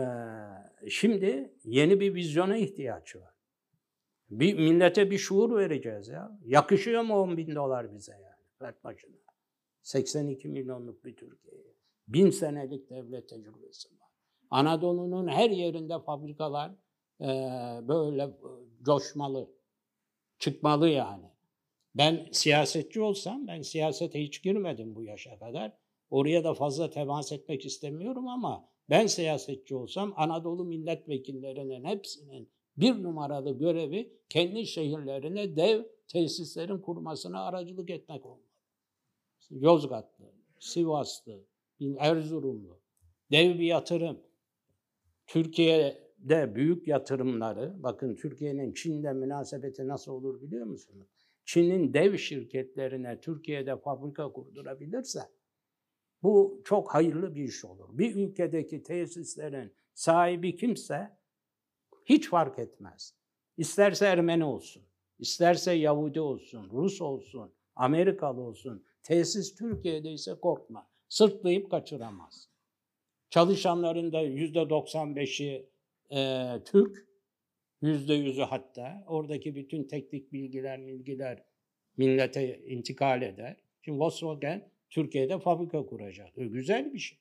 şimdi yeni bir vizyona ihtiyaç var. Bir millete bir şuur vereceğiz ya. Yakışıyor mu 10 bin dolar bize yani? Fert başına. 82 milyonluk bir Türkiye'ye. Bin senelik devlet tecrübesi var. Anadolu'nun her yerinde fabrikalar e, böyle coşmalı, çıkmalı yani. Ben siyasetçi olsam, ben siyasete hiç girmedim bu yaşa kadar. Oraya da fazla temas etmek istemiyorum ama ben siyasetçi olsam Anadolu milletvekillerinin hepsinin bir numaralı görevi kendi şehirlerine dev tesislerin kurmasına aracılık etmek olmalı. Yozgatlı, Sivaslı, Erzurumlu. Dev bir yatırım. Türkiye'de büyük yatırımları, bakın Türkiye'nin Çin'de münasebeti nasıl olur biliyor musunuz? Çin'in dev şirketlerine Türkiye'de fabrika kurdurabilirse bu çok hayırlı bir iş olur. Bir ülkedeki tesislerin sahibi kimse hiç fark etmez. İsterse Ermeni olsun, isterse Yahudi olsun, Rus olsun, Amerikalı olsun. Tesis Türkiye'de ise korkma. Sırtlayıp kaçıramaz. Çalışanların da yüzde 95'i e, Türk. Yüzde yüzü hatta. Oradaki bütün teknik bilgiler, bilgiler millete intikal eder. Şimdi Volkswagen Türkiye'de fabrika kuracak. E, güzel bir şey.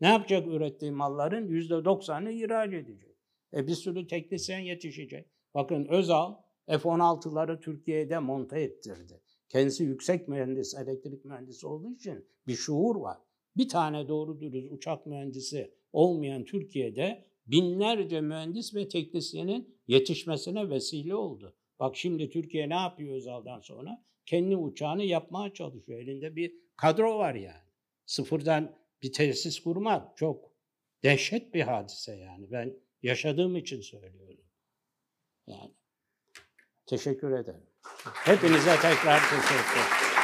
Ne yapacak ürettiği malların? Yüzde doksanı ihraç edecek. E bir sürü teknisyen yetişecek. Bakın Özal F-16'ları Türkiye'de monte ettirdi. Kendisi yüksek mühendis, elektrik mühendisi olduğu için bir şuur var. Bir tane doğru dürüst uçak mühendisi olmayan Türkiye'de binlerce mühendis ve teknisyenin yetişmesine vesile oldu. Bak şimdi Türkiye ne yapıyor Özal'dan sonra? Kendi uçağını yapmaya çalışıyor. Elinde bir kadro var yani. Sıfırdan bir tesis kurmak çok dehşet bir hadise yani. Ben yaşadığım için söylüyorum. Yani. Teşekkür ederim. Hepinize tekrar teşekkür ederim.